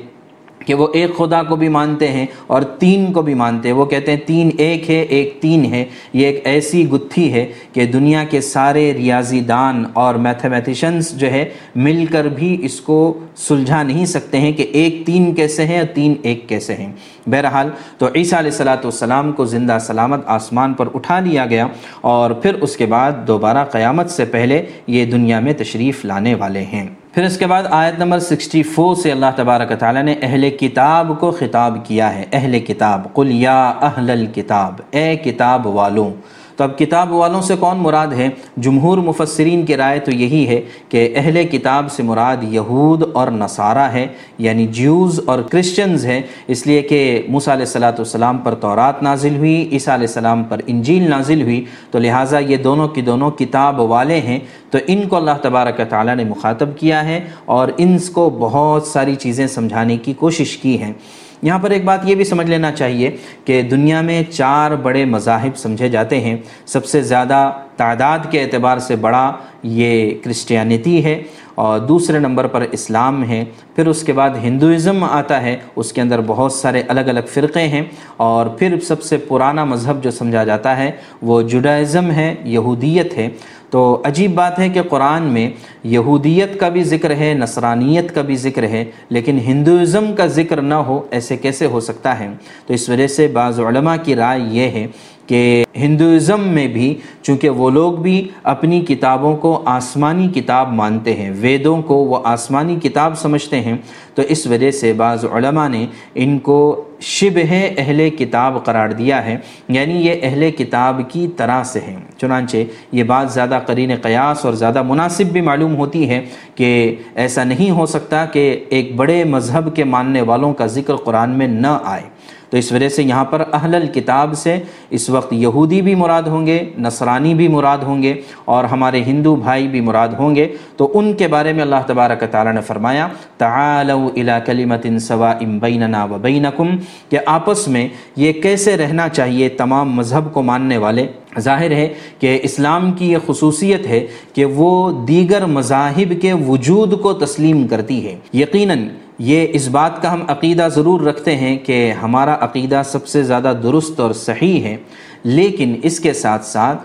کہ وہ ایک خدا کو بھی مانتے ہیں اور تین کو بھی مانتے ہیں۔ وہ کہتے ہیں تین ایک ہے، ایک تین ہے۔ یہ ایک ایسی گتھی ہے کہ دنیا کے سارے ریاضی دان اور میتھمیٹیشنس جو ہے، مل کر بھی اس کو سلجھا نہیں سکتے ہیں کہ ایک تین کیسے ہیں اور تین ایک کیسے ہیں۔ بہرحال تو عیسیٰ علیہ السلاۃ والسلام کو زندہ سلامت آسمان پر اٹھا لیا گیا اور پھر اس کے بعد دوبارہ قیامت سے پہلے یہ دنیا میں تشریف لانے والے ہیں۔ پھر اس کے بعد آیت نمبر 64 سے اللہ تبارک تعالیٰ نے اہل کتاب کو خطاب کیا ہے۔ اہل کتاب، قل یا اہل الکتاب، اے کتاب والوں تو اب کتاب والوں سے کون مراد ہے؟ جمہور مفسرین کی رائے تو یہی ہے کہ اہل کتاب سے مراد یہود اور نصارہ ہے یعنی جیوز اور کرسچنز ہیں۔ اس لیے کہ موسیٰ علیہ السلاۃ والسلام پر تورات نازل ہوئی، عیسیٰ علیہ السلام پر انجیل نازل ہوئی۔ تو لہٰذا یہ دونوں کی دونوں کتاب والے ہیں۔ تو ان کو اللہ تبارک تعالیٰ نے مخاطب کیا ہے اور ان کو بہت ساری چیزیں سمجھانے کی کوشش کی ہیں۔ یہاں پر ایک بات یہ بھی سمجھ لینا چاہیے کہ دنیا میں چار بڑے مذاہب سمجھے جاتے ہیں۔ سب سے زیادہ تعداد کے اعتبار سے بڑا یہ کرسچینٹی ہے اور دوسرے نمبر پر اسلام ہے۔ پھر اس کے بعد ہندوازم آتا ہے۔ اس کے اندر بہت سارے الگ الگ فرقے ہیں۔ اور پھر سب سے پرانا مذہب جو سمجھا جاتا ہے وہ جوڈائزم ہے، یہودیت ہے۔ تو عجیب بات ہے کہ قرآن میں یہودیت کا بھی ذکر ہے، نصرانیت کا بھی ذکر ہے، لیکن ہندوازم کا ذکر نہ ہو، ایسے کیسے ہو سکتا ہے؟ تو اس وجہ سے بعض علماء کی رائے یہ ہے کہ ہندوازم میں بھی چونکہ وہ لوگ بھی اپنی کتابوں کو آسمانی کتاب مانتے ہیں، ویدوں کو وہ آسمانی کتاب سمجھتے ہیں، تو اس وجہ سے بعض علماء نے ان کو شبہ اہل کتاب قرار دیا ہے یعنی یہ اہل کتاب کی طرح سے ہیں۔ چنانچہ یہ بات زیادہ قرین قیاس اور زیادہ مناسب بھی معلوم ہوتی ہے کہ ایسا نہیں ہو سکتا کہ ایک بڑے مذہب کے ماننے والوں کا ذکر قرآن میں نہ آئے۔ تو اس وجہ سے یہاں پر اہل الکتاب سے اس وقت یہودی بھی مراد ہوں گے، نصرانی بھی مراد ہوں گے اور ہمارے ہندو بھائی بھی مراد ہوں گے۔ تو ان کے بارے میں اللہ تبارک تعالیٰ نے فرمایا، تعالوا الى کلمت سواء بیننا و بینکم کہ آپس میں یہ کیسے رہنا چاہیے تمام مذہب کو ماننے والے۔ ظاہر ہے کہ اسلام کی یہ خصوصیت ہے کہ وہ دیگر مذاہب کے وجود کو تسلیم کرتی ہے۔ یقیناً یہ اس بات کا ہم عقیدہ ضرور رکھتے ہیں کہ ہمارا عقیدہ سب سے زیادہ درست اور صحیح ہے، لیکن اس کے ساتھ ساتھ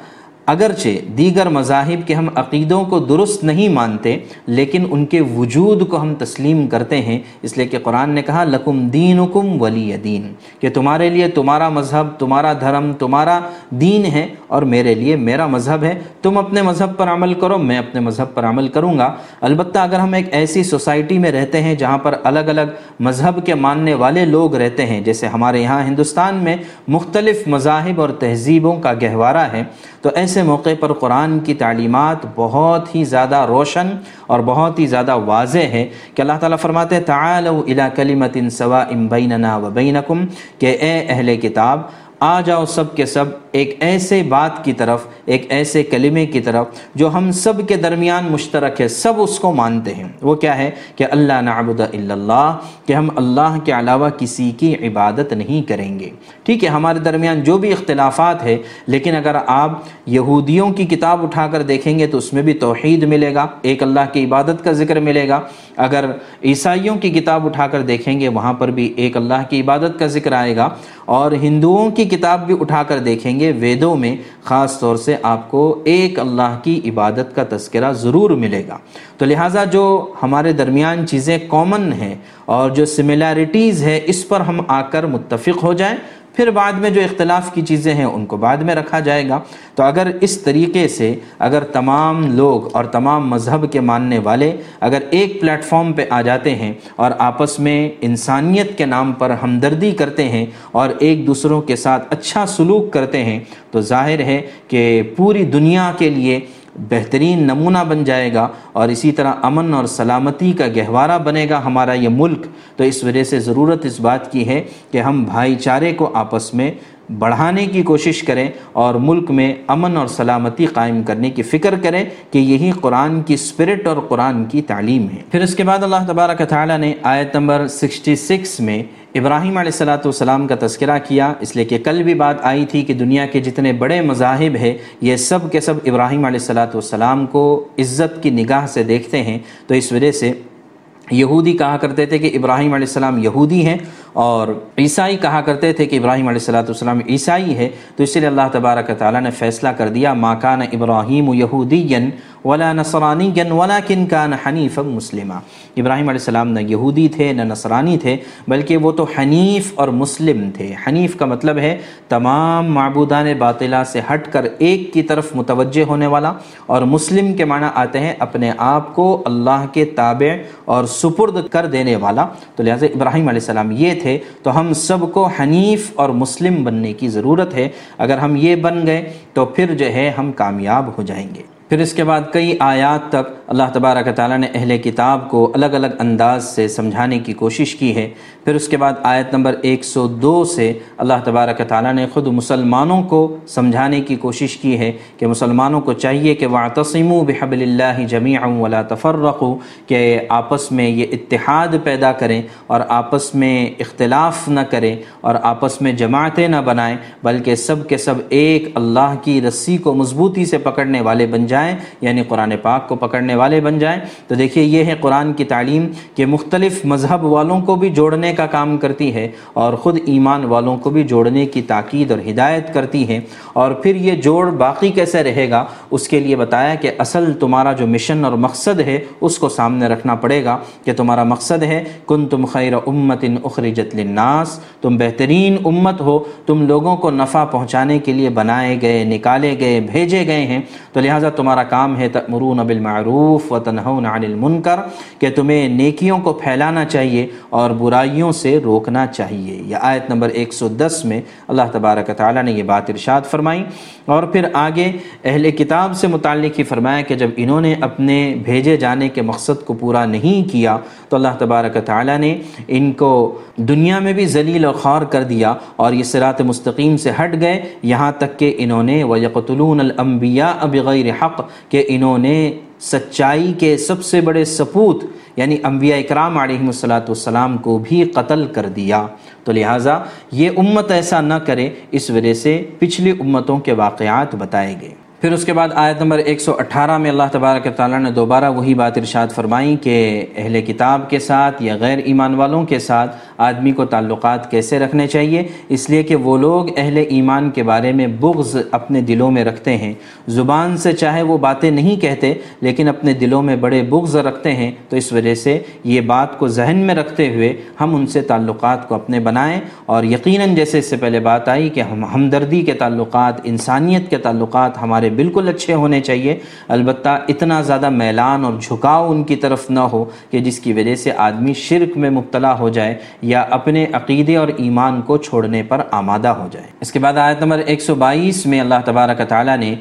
اگرچہ دیگر مذاہب کے ہم عقیدوں کو درست نہیں مانتے، لیکن ان کے وجود کو ہم تسلیم کرتے ہیں۔ اس لیے کہ قرآن نے کہا، لکم دین حکم ولی دین، کہ تمہارے لیے تمہارا مذہب، تمہارا دھرم، تمہارا دین ہے اور میرے لیے میرا مذہب ہے۔ تم اپنے مذہب پر عمل کرو، میں اپنے مذہب پر عمل کروں گا۔ البتہ اگر ہم ایک ایسی سوسائٹی میں رہتے ہیں جہاں پر الگ الگ مذہب کے ماننے والے لوگ رہتے ہیں، جیسے ہمارے یہاں ہندوستان میں مختلف مذاہب اور تہذیبوں کا گہوارہ ہے تو ایسے موقع پر قرآن کی تعلیمات بہت ہی زیادہ روشن اور بہت ہی زیادہ واضح ہے کہ اللہ تعالیٰ فرماتے ہیں، تعالوا الى کلمت سوا بیننا و بینکم، کہ اے اہل کتاب آ جاؤ سب کے سب ایک ایسے بات کی طرف، ایک ایسے کلمے کی طرف جو ہم سب کے درمیان مشترک ہے، سب اس کو مانتے ہیں۔ وہ کیا ہے؟ کہ اللہ نعبد الا اللہ، کہ ہم اللہ کے علاوہ کسی کی عبادت نہیں کریں گے۔ ٹھیک ہے، ہمارے درمیان جو بھی اختلافات ہے لیکن اگر آپ یہودیوں کی کتاب اٹھا کر دیکھیں گے تو اس میں بھی توحید ملے گا، ایک اللہ کی عبادت کا ذکر ملے گا۔ اگر عیسائیوں کی کتاب اٹھا کر دیکھیں گے، وہاں پر بھی ایک اللہ کی عبادت کا ذکر آئے گا۔ اور ہندوؤں کی کتاب بھی اٹھا کر دیکھیں گے، ویدوں میں خاص طور سے آپ کو ایک اللہ کی عبادت کا تذکرہ ضرور ملے گا۔ تو لہٰذا جو ہمارے درمیان چیزیں کامن ہیں اور جو سملیرٹیز ہے اس پر ہم آ کر متفق ہو جائیں۔ پھر بعد میں جو اختلاف کی چیزیں ہیں ان کو بعد میں رکھا جائے گا۔ تو اگر اس طریقے سے اگر تمام لوگ اور تمام مذہب کے ماننے والے اگر ایک پلیٹ فارم پہ آ جاتے ہیں اور آپس میں انسانیت کے نام پر ہمدردی کرتے ہیں اور ایک دوسروں کے ساتھ اچھا سلوک کرتے ہیں، تو ظاہر ہے کہ پوری دنیا کے لیے بہترین نمونہ بن جائے گا اور اسی طرح امن اور سلامتی کا گہوارہ بنے گا ہمارا یہ ملک۔ تو اس وجہ سے ضرورت اس بات کی ہے کہ ہم بھائی چارے کو آپس میں بڑھانے کی کوشش کریں اور ملک میں امن اور سلامتی قائم کرنے کی فکر کریں کہ یہی قرآن کی اسپرٹ اور قرآن کی تعلیم ہے۔ پھر اس کے بعد اللہ تبارک تعالیٰ نے آیت نمبر 66 میں ابراہیم علیہ السلاۃ والسلام کا تذکرہ کیا، اس لیے کہ کل بھی بات آئی تھی کہ دنیا کے جتنے بڑے مذاہب ہیں، یہ سب کے سب ابراہیم علیہ السلاۃ والسلام کو عزت کی نگاہ سے دیکھتے ہیں۔ تو اس وجہ سے یہودی کہا کرتے تھے کہ ابراہیم علیہ السلام یہودی ہیں اور عیسائی کہا کرتے تھے کہ ابراہیم علیہ السلاۃ والسلام عیسائی ہے، تو اس لیے اللہ تبارک تعالیٰ نے فیصلہ کر دیا ماکان ابراہیم یہودی ولا نصرانی ولا کن کان حنیف مسلمہ ابراہیم علیہ السلام نہ یہودی تھے، نہ نصرانی تھے، بلکہ وہ تو حنیف اور مسلم تھے۔ حنیف کا مطلب ہے تمام معبودان باطلہ سے ہٹ کر ایک کی طرف متوجہ ہونے والا۔ اور مسلم کے معنی آتے ہیں اپنے آپ کو اللہ کے تابع اور سپرد کر دینے والا۔ تو لہٰذا ابراہیم علیہ السلام یہ تھے تو ہم سب کو حنیف اور مسلم بننے کی ضرورت ہے۔ اگر ہم یہ بن گئے، تو پھر جو ہے، ہم کامیاب ہو جائیں گے۔ پھر اس کے بعد کئی آیات تک اللہ تبارک تعالیٰ نے اہل کتاب کو الگ الگ انداز سے سمجھانے کی کوشش کی ہے۔ پھر اس کے بعد آیت نمبر ایک سو دو سے اللہ تبارک تعالیٰ نے خود مسلمانوں کو سمجھانے کی کوشش کی ہے کہ مسلمانوں کو چاہیے کہ واطسم و بحب اللہ جمی ولا تفرق کہ آپس میں یہ اتحاد پیدا کریں اور آپس میں اختلاف نہ کریں اور آپس میں جماعتیں نہ بنائیں، بلکہ سب کے سب ایک اللہ کی رسی کو مضبوطی سے پکڑنے والے بن جائیں۔ جائیں یعنی قرآن پاک کو پکڑنے والے بن جائیں۔ تو دیکھیے، یہ ہے قرآن کی تعلیم کہ مختلف مذہب والوں کو بھی جوڑنے کا کام کرتی ہے اور خود ایمان والوں کو بھی جوڑنے کی تاکید اور ہدایت کرتی ہے۔ اور پھر یہ جوڑ باقی کیسے رہے گا؟ اس کے لیے بتایا کہ اصل تمہارا جو مشن اور مقصد ہے، اس کو سامنے رکھنا پڑے گا کہ تمہارا مقصد ہے کن تم خیر امت اخرجت للناس، تم بہترین امت ہو، تم لوگوں کو نفع پہنچانے کے لیے بنائے گئے، نکالے گئے، بھیجے گئے ہیں۔ تو لہٰذا تمہارا کام ہے تأمرون بالمعروف و تنہون عن المنکر، کہ تمہیں نیکیوں کو پھیلانا چاہیے اور برائیوں سے روکنا چاہیے۔ یہ آیت نمبر 110 میں اللہ تبارک تعالیٰ نے یہ بات ارشاد فرمائی۔ اور پھر آگے اہل کتاب سے متعلق ہی فرمایا کہ جب انہوں نے اپنے بھیجے جانے کے مقصد کو پورا نہیں کیا، تو اللہ تبارک تعالیٰ نے ان کو دنیا میں بھی ذلیل و خوار کر دیا اور یہ صراط مستقیم سے ہٹ گئے۔ یہاں تک کہ انہوں نے وَيَقْتُلُونَ الْأَنبِيَاءَ بِغَيْرِ حق کہ انہوں نے سچائی کے سب سے بڑے سپوت یعنی انبیاء اکرام علیہ الصلاۃ والسلام کو بھی قتل کر دیا۔ تو لہٰذا یہ امت ایسا نہ کرے، اس وجہ سے پچھلی امتوں کے واقعات بتائے گئے۔ پھر اس کے بعد آیت نمبر 118 میں اللہ تبارک تعالیٰ نے دوبارہ وہی بات ارشاد فرمائی کہ اہل کتاب کے ساتھ یا غیر ایمان والوں کے ساتھ آدمی کو تعلقات کیسے رکھنے چاہیے؟ اس لیے کہ وہ لوگ اہل ایمان کے بارے میں بغض اپنے دلوں میں رکھتے ہیں۔ زبان سے چاہے وہ باتیں نہیں کہتے، لیکن اپنے دلوں میں بڑے بغض رکھتے ہیں، تو اس وجہ سے یہ بات کو ذہن میں رکھتے ہوئے ہم ان سے تعلقات کو اپنے بنائیں۔ اور یقیناً جیسے اس سے پہلے بات آئی کہ ہم ہمدردی کے تعلقات، انسانیت کے تعلقات ہمارے بالکل اچھے ہونے چاہیے۔ البتہ اتنا زیادہ میلان اور جھکاؤ ان کی طرف نہ ہو کہ جس کی وجہ سے آدمی شرک میں مبتلا ہو جائے۔ یا اپنے عقیدے اور ایمان کو چھوڑنے پر آمادہ ہو جائے۔ اس کے بعد آیت نمبر 122 میں اللہ تبارک تعالیٰ نے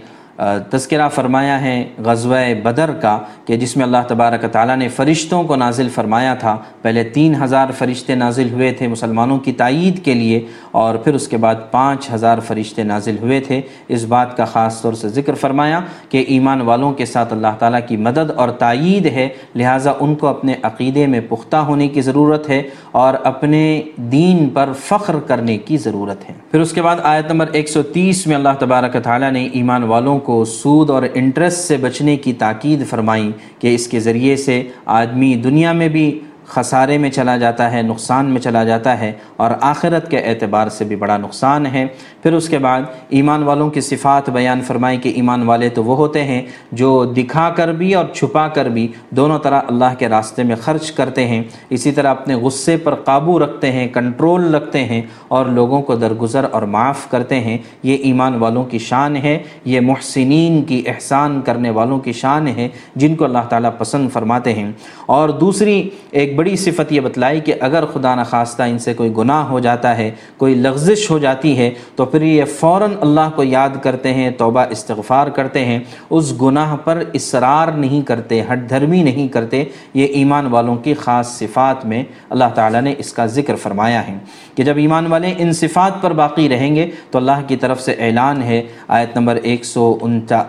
تذکرہ فرمایا ہے غزوہ بدر کا کہ جس میں اللہ تبارک تعالیٰ نے فرشتوں کو نازل فرمایا تھا۔ پہلے تین ہزار فرشتے نازل ہوئے تھے مسلمانوں کی تائید کے لیے اور پھر اس کے بعد پانچ ہزار فرشتے نازل ہوئے تھے۔ اس بات کا خاص طور سے ذکر فرمایا کہ ایمان والوں کے ساتھ اللہ تعالیٰ کی مدد اور تائید ہے، لہٰذا ان کو اپنے عقیدے میں پختہ ہونے کی ضرورت ہے اور اپنے دین پر فخر کرنے کی ضرورت ہے۔ پھر اس کے بعد آیت نمبر 130 میں اللہ تبارک تعالیٰ نے ایمان والوں کو کو سود اور انٹرسٹ سے بچنے کی تاکید فرمائی کہ اس کے ذریعے سے آدمی دنیا میں بھی خسارے میں چلا جاتا ہے، نقصان میں چلا جاتا ہے اور آخرت کے اعتبار سے بھی بڑا نقصان ہے۔ پھر اس کے بعد ایمان والوں کی صفات بیان فرمائی کہ ایمان والے تو وہ ہوتے ہیں جو دکھا کر بھی اور چھپا کر بھی دونوں طرح اللہ کے راستے میں خرچ کرتے ہیں۔ اسی طرح اپنے غصے پر قابو رکھتے ہیں، کنٹرول رکھتے ہیں اور لوگوں کو درگزر اور معاف کرتے ہیں۔ یہ ایمان والوں کی شان ہے، یہ محسنین کی احسان کرنے والوں کی شان ہے، جن کو اللہ تعالیٰ پسند فرماتے ہیں۔ اور دوسری ایک بڑی صفت یہ بتلائی کہ اگر خدا نخواستہ ان سے کوئی گناہ ہو جاتا ہے، کوئی لغزش ہو جاتی ہے، تو پھر یہ فوراً اللہ کو یاد کرتے ہیں، توبہ استغفار کرتے ہیں۔ اس گناہ پر اصرار نہیں کرتے، ہٹ دھرمی نہیں کرتے۔ یہ ایمان والوں کی خاص صفات میں اللہ تعالیٰ نے اس کا ذکر فرمایا ہے کہ جب ایمان والے ان صفات پر باقی رہیں گے، تو اللہ کی طرف سے اعلان ہے آیت نمبر ایک سو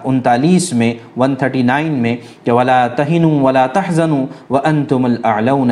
انتالیس میں، ون تھرٹی نائن میں کہ ولا تہن ولا تحزن و ان تم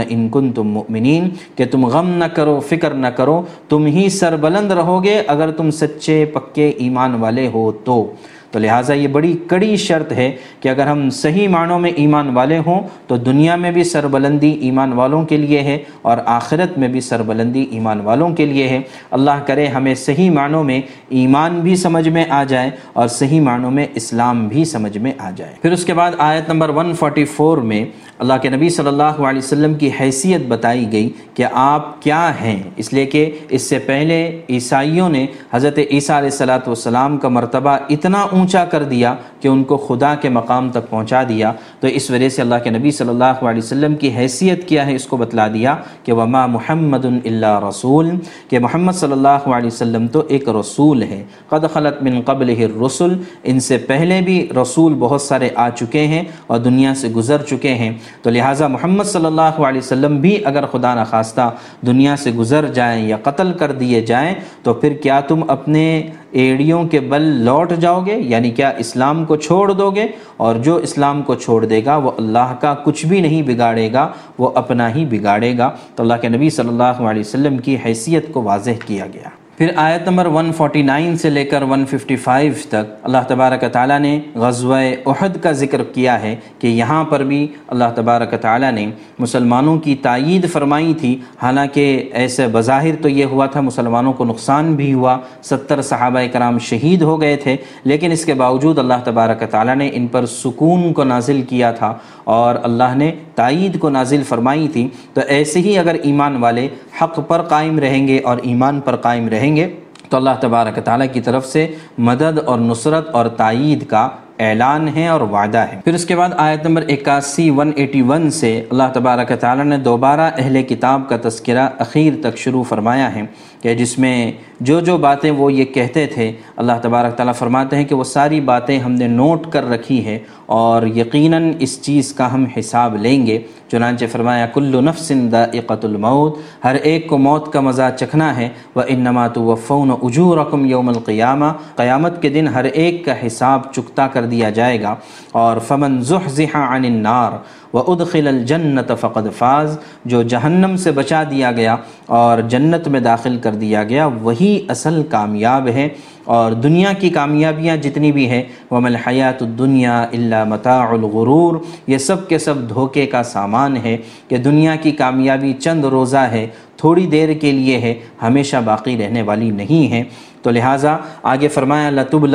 ان کن تم مؤمنین، کہ تم غم نہ کرو، فکر نہ کرو، تم ہی سربلند رہو گے، اگر تم سچے پکے ایمان والے ہو تو۔ تو لہٰذا یہ بڑی کڑی شرط ہے کہ اگر ہم صحیح معنوں میں ایمان والے ہوں تو دنیا میں بھی سربلندی ایمان والوں کے لیے ہے اور آخرت میں بھی سربلندی ایمان والوں کے لیے ہے۔ اللہ کرے ہمیں صحیح معنوں میں ایمان بھی سمجھ میں آ جائے اور صحیح معنوں میں اسلام بھی سمجھ میں آ جائے۔ پھر اس کے بعد آیت نمبر 144 میں اللہ کے نبی صلی اللہ علیہ وسلم کی حیثیت بتائی گئی کہ آپ کیا ہیں۔ اس لیے کہ اس سے پہلے عیسائیوں نے حضرت عیسیٰ علیہ السلاۃ والسلام کا مرتبہ اتنا اونچا کر دیا کہ ان کو خدا کے مقام تک پہنچا دیا۔ تو اس وجہ سے اللہ کے نبی صلی اللہ علیہ وسلم کی حیثیت کیا ہے اس کو بتلا دیا کہ وما محمد اللہ رسول۔ کہ محمد صلی اللہ علیہ وسلم تو ایک رسول ہے۔ قد خلط من قبل رسول ان سے پہلے بھی رسول بہت سارے آ چکے ہیں اور دنیا سے گزر چکے ہیں۔ تو لہٰذا محمد صلی اللہ علیہ وسلم بھی اگر خدا نخواستہ دنیا سے گزر جائیں یا قتل کر دیے جائیں تو پھر کیا تم اپنے ایڑیوں کے بل لوٹ جاؤ گے یعنی کیا اسلام کو چھوڑ دو گے؟ اور جو اسلام کو چھوڑ دے گا، وہ اللہ کا کچھ بھی نہیں بگاڑے گا، وہ اپنا ہی بگاڑے گا۔ تو اللہ کے نبی صلی اللہ علیہ وسلم کی حیثیت کو واضح کیا گیا۔ پھر آیت نمبر 149 سے لے کر 155 تک اللہ تبارک تعالیٰ نے غزوہ احد کا ذکر کیا ہے کہ یہاں پر بھی اللہ تبارک تعالیٰ نے مسلمانوں کی تائید فرمائی تھی۔ حالانکہ ایسے بظاہر تو یہ ہوا تھا، مسلمانوں کو نقصان بھی ہوا۔ ستر صحابہ کرام شہید ہو گئے تھے، لیکن اس کے باوجود اللہ تبارک تعالیٰ نے ان پر سکون کو نازل کیا تھا اور اللہ نے تائید کو نازل فرمائی تھی۔ تو ایسے ہی اگر ایمان والے حق پر قائم رہیں گے اور ایمان پر قائم رہیں گے، تو اللہ تبارک تعالیٰ کی طرف سے مدد اور نصرت اور تائید کا اعلان ہے اور وعدہ ہے۔ پھر اس کے بعد آیت نمبر اکاسی ون ایٹی ون سے اللہ تبارک تعالیٰ نے دوبارہ اہل کتاب کا تذکرہ اخیر تک شروع فرمایا ہے۔ کہ جس میں جو جو باتیں وہ یہ کہتے تھے، اللہ تبارک تعالیٰ فرماتے ہیں کہ وہ ساری باتیں ہم نے نوٹ کر رکھی ہے اور یقیناً اس چیز کا ہم حساب لیں گے۔ چنانچہ فرمایا کل نفس ذائقۃ الموت، ہر ایک کو موت کا مزہ چکھنا ہے۔ وہ انما توفون اجورکم یوم القیامہ، قیامت کے دن ہر ایک کا حساب چکتا کر دیا جائے گا۔ اور فمن زحزح عن النار و ادخل الجنت فقد فاز، جو جہنم سے بچا دیا گیا اور جنت میں داخل کر دیا گیا، وہی اصل کامیاب ہے اور دنیا کی کامیابیاں جتنی بھی ہیں وہ الحیات الدنیا اللہ متاع الغرور، یہ سب کے سب دھوکے کا سامان ہے کہ دنیا کی کامیابی چند روزہ ہے، تھوڑی دیر کے لیے ہے، ہمیشہ باقی رہنے والی نہیں ہے۔ تو لہٰذا آگے فرمایا لطب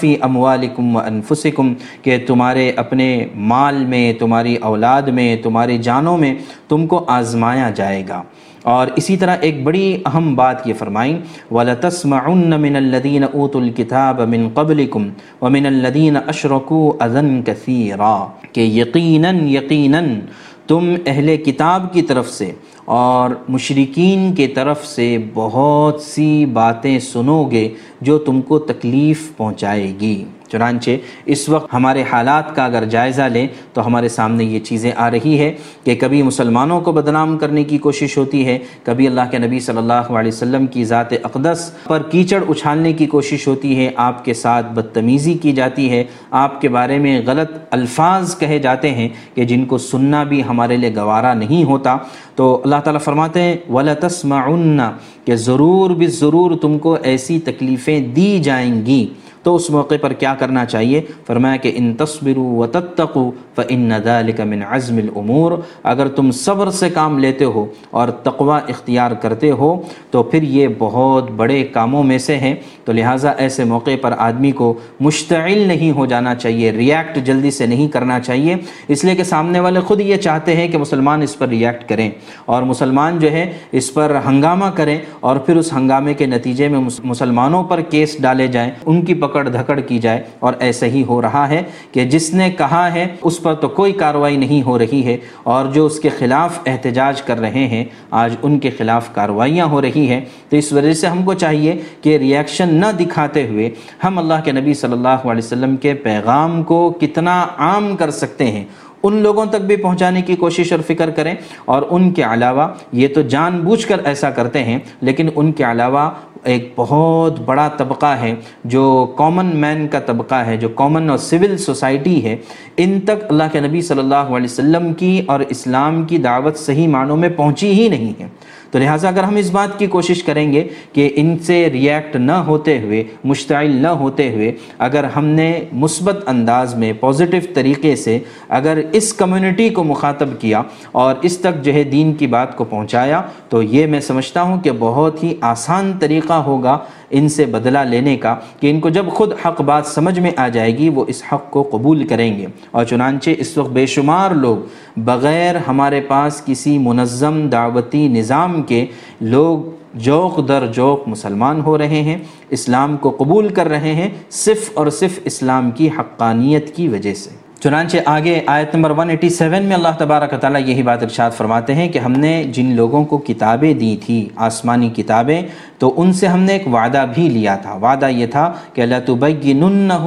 فی اور مشرقین کے طرف سے بہت سی باتیں سنو گے جو تم کو تکلیف پہنچائے گی۔ چنانچہ اس وقت ہمارے حالات کا اگر جائزہ لیں تو ہمارے سامنے یہ چیزیں آ رہی ہے کہ کبھی مسلمانوں کو بدنام کرنے کی کوشش ہوتی ہے، کبھی اللہ کے نبی صلی اللہ علیہ وسلم کی ذات اقدس پر کیچڑ اچھالنے کی کوشش ہوتی ہے، آپ کے ساتھ بدتمیزی کی جاتی ہے۔ آپ کے بارے میں غلط الفاظ کہے جاتے ہیں کہ جن کو سننا بھی ہمارے لیے گوارا نہیں ہوتا۔ تو اللہ تعالیٰ فرماتے ہیں وَلَتَسْمَعُنَّ کہ ضرور بھی ضرور تم کو ایسی تکلیفیں دی جائیں گی۔ تو اس موقع پر کیا کرنا چاہیے؟ فرمایا کہ ان تصبروا و تتقو فن ذلك من عزم الامور۔ اگر تم صبر سے کام لیتے ہو اور تقوی اختیار کرتے ہو، تو پھر یہ بہت بڑے کاموں میں سے ہیں۔ تو لہٰذا ایسے موقع پر آدمی کو مشتعل نہیں ہو جانا چاہیے ریاکٹ جلدی سے نہیں کرنا چاہیے۔ اس لیے کہ سامنے والے خود یہ چاہتے ہیں کہ مسلمان اس پر ریاکٹ کریں اور مسلمان جو ہے اس پر ہنگامہ کریں اور پھر اس ہنگامے کے نتیجے میں مسلمانوں پر کیس ڈالے جائیں۔ ان کی پکڑ دھکڑ کی جائے اور ایسا ہی ہو رہا ہے کہ جس نے کہا ہے اس پر تو کوئی کاروائی نہیں ہو رہی ہے اور جو اس کے خلاف احتجاج کر رہے ہیں، آج ان کے خلاف کاروائیاں ہو رہی ہیں۔ تو اس وجہ سے ہم کو چاہیے کہ ریاکشن نہ دکھاتے ہوئے ہم اللہ کے نبی صلی اللہ علیہ وسلم کے پیغام کو کتنا عام کر سکتے ہیں۔ ان لوگوں تک بھی پہنچانے کی کوشش اور فکر کریں اور ان کے علاوہ یہ تو جان بوجھ کر ایسا کرتے ہیں، لیکن ان کے علاوہ ایک بہت بڑا طبقہ ہے، جو کامن مین کا طبقہ ہے، جو کامن اور سول سوسائٹی ہے۔ ان تک اللہ کے نبی صلی اللہ علیہ وسلم کی اور اسلام کی دعوت صحیح معنوں میں پہنچی ہی نہیں ہے۔ تو لہٰذا اگر ہم اس بات کی کوشش کریں گے کہ ان سے ریئیکٹ نہ ہوتے ہوئے، مشتعل نہ ہوتے ہوئے، اگر ہم نے مثبت انداز میں پازیٹیو طریقے سے اگر اس کمیونٹی کو مخاطب کیا اور اس تک جو ہے دین کی بات کو پہنچایا، تو یہ میں سمجھتا ہوں کہ بہت ہی آسان طریقہ ہوگا ان سے بدلہ لینے کا کہ ان کو جب خود حق بات سمجھ میں آ جائے گی، وہ اس حق کو قبول کریں گے۔ اور چنانچہ اس وقت بے شمار لوگ بغیر ہمارے پاس کسی منظم دعوتی نظام کے لوگ جوق در جوق مسلمان ہو رہے ہیں، اسلام کو قبول کر رہے ہیں صرف اور صرف اسلام کی حقانیت کی وجہ سے۔ چنانچہ آگے آیت نمبر 187 میں اللہ تبارک تعالیٰ یہی بات ارشاد فرماتے ہیں کہ ہم نے جن لوگوں کو کتابیں دی تھی، آسمانی کتابیں، تو ان سے ہم نے ایک وعدہ بھی لیا تھا۔ وعدہ یہ تھا کہ اللہ تبینہ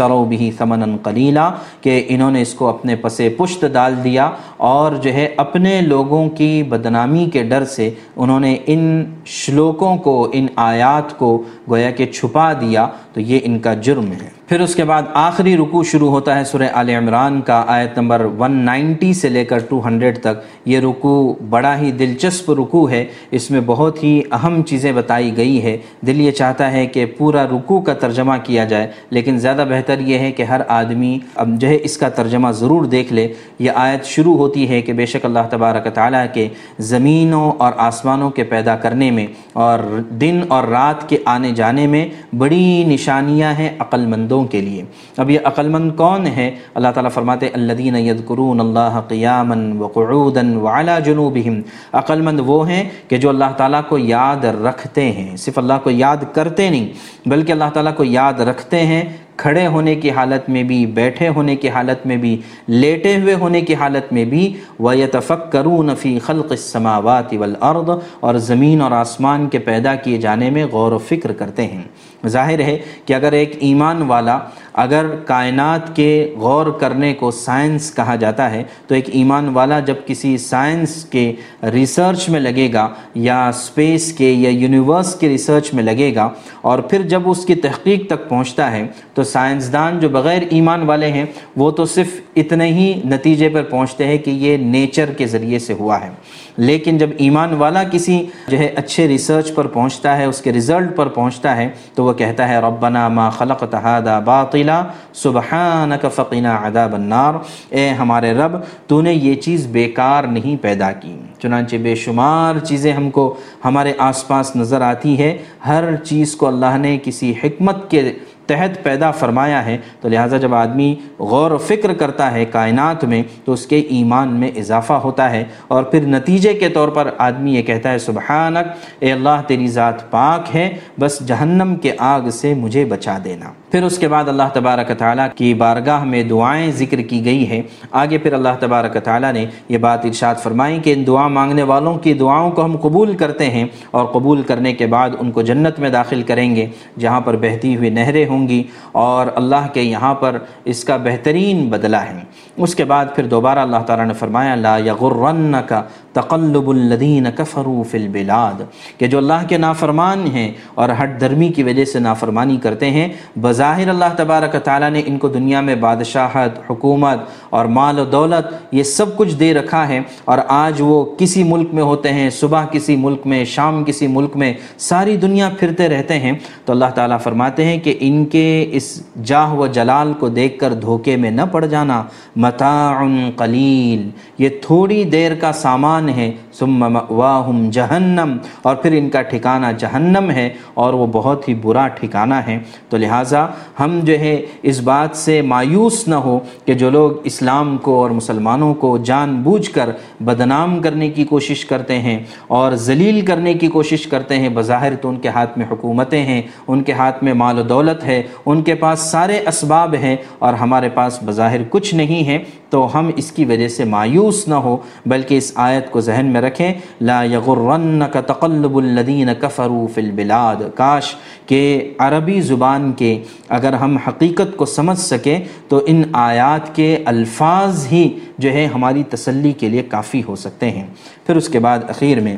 للناس بھی ثمن قلیلا کہ انہوں نے اس کو اپنے پسے پشت ڈال دیا اور جو ہے اپنے لوگوں کی بدنامی کے ڈر سے انہوں نے ان شلوکوں کو، ان آیات کو گویا کہ چھپا دیا، تو یہ ان کا جرم ہے۔ پھر اس کے بعد آخری رکو شروع ہوتا ہے سورہ آل عمران کا، آیت نمبر 190 سے لے کر 200 تک۔ یہ رکو بڑا ہی دلچسپ رکو ہے۔ اس میں بہت ہی اہم چیزیں بتائی گئی ہے دل یہ چاہتا ہے کہ پورا رکو کا ترجمہ کیا جائے، لیکن زیادہ بہتر یہ ہے کہ ہر آدمی اب جو ہے اس کا ترجمہ ضرور دیکھ لے، یہ آیت شروع ہوتی ہے کہ بے شک اللہ تبارک تعالیٰ کے زمینوں اور آسمانوں کے پیدا کرنے میں اور دن اور رات کے آنے جانے میں بڑی نشانیاں ہیں عقل مندوں کے لیے۔ اب یہ عقل مند کون ہے اللہ تعالیٰ فرماتے الدین یذکرون اللہ قیامن وقعودا وعلا جنوبہم۔ عقل مند وہ ہیں کہ جو اللہ تعالیٰ کو یاد رکھتے ہیں، صرف اللہ کو یاد کرتے نہیں، بلکہ اللہ تعالیٰ کو یاد رکھتے ہیں کھڑے ہونے کی حالت میں بھی، بیٹھے ہونے کی حالت میں بھی، لیٹے ہوئے ہونے کی حالت میں بھی، وَيَتَفَكَّرُونَ فِي خَلْقِ السَّمَاوَاتِ وَالْأَرْضِ اور زمین اور آسمان کے پیدا کیے جانے میں غور و فکر کرتے ہیں۔ ظاہر ہے کہ اگر ایک ایمان والا اگر کائنات کے غور کرنے کو سائنس کہا جاتا ہے، تو ایک ایمان والا جب کسی سائنس کے ریسرچ میں لگے گا یا اسپیس کے یا یونیورس کے ریسرچ میں لگے گا اور پھر جب اس کی تحقیق تک پہنچتا ہے، تو سائنسدان جو بغیر ایمان والے ہیں، وہ تو صرف اتنے ہی نتیجے پر پہنچتے ہیں کہ یہ نیچر کے ذریعے سے ہوا ہے۔ لیکن جب ایمان والا کسی جو ہے اچھے ریسرچ پر پہنچتا ہے، اس کے رزلٹ پر پہنچتا ہے، تو وہ کہتا ہے، ربنا ما خلقت هذا باطلا سبحانك فقنا عذاب النار۔ اے ہمارے رب، تو نے یہ چیز بیکار نہیں پیدا کی۔ چنانچہ بے شمار چیزیں ہم کو ہمارے آس پاس نظر آتی ہے۔ ہر چیز کو اللہ نے کسی حکمت کے تحت پیدا فرمایا ہے، تو لہٰذا جب آدمی غور و فکر کرتا ہے کائنات میں، تو اس کے ایمان میں اضافہ ہوتا ہے۔ اور پھر نتیجے کے طور پر آدمی یہ کہتا ہے، سبحانک، اے اللہ، تیری ذات پاک ہے، بس جہنم کے آگ سے مجھے بچا دینا۔ پھر اس کے بعد اللہ تبارک تعالیٰ کی بارگاہ میں دعائیں ذکر کی گئی ہیں۔ آگے پھر اللہ تبارک تعالیٰ نے یہ بات ارشاد فرمائی کہ ان دعا مانگنے والوں کی دعاؤں کو ہم قبول کرتے ہیں اور قبول کرنے کے بعد ان کو جنت میں داخل کریں گے، جہاں پر بہتی ہوئی نہریں ہوں۔ گی اور اللہ کے یہاں پر اس کا بہترین بدلہ ہے۔ اس کے بعد پھر دوبارہ اللہ تعالیٰ نے فرمایا، لا یغرنک تقلب الذین کفروا فی البلاد، کہ جو اللہ کے نافرمان ہیں اور ہٹ درمی کی وجہ سے نافرمانی کرتے ہیں، بظاہر اللہ تبارک تعالیٰ نے ان کو دنیا میں بادشاہت، حکومت اور مال و دولت، یہ سب کچھ دے رکھا ہے۔ اور آج وہ کسی ملک میں ہوتے ہیں، صبح کسی ملک میں، شام کسی ملک میں، ساری دنیا پھرتے رہتے ہیں۔ تو اللہ تعالیٰ فرماتے ہیں کہ ان کے اس جاہ و جلال کو دیکھ کر دھوکے میں نہ پڑ جانا۔ متاع قلیل، یہ تھوڑی دیر کا سامان ہے۔ ثم مأواہم جہنم، اور پھر ان کا ٹھکانہ جہنم ہے، اور وہ بہت ہی برا ٹھکانہ ہے۔ تو لہٰذا ہم جو ہے اس بات سے مایوس نہ ہو کہ جو لوگ اسلام کو اور مسلمانوں کو جان بوجھ کر بدنام کرنے کی کوشش کرتے ہیں اور ذلیل کرنے کی کوشش کرتے ہیں، بظاہر تو ان کے ہاتھ میں حکومتیں ہیں، ان کے ہاتھ میں مال و دولت ہے، ان کے پاس سارے اسباب ہیں اور ہمارے پاس بظاہر کچھ نہیں ہے۔ تو ہم اس کی وجہ سے مایوس نہ ہو، بلکہ اس آیت کو ذہن میں رکھیں، لا یغرنک تقلب الذین کفروا فی البلاد۔ کاش کہ عربی زبان کے اگر ہم حقیقت کو سمجھ سکیں تو ان آیات کے الفاظ ہی جو ہے ہماری تسلی کے لیے کافی ہو سکتے ہیں۔ پھر اس کے بعد اخیر میں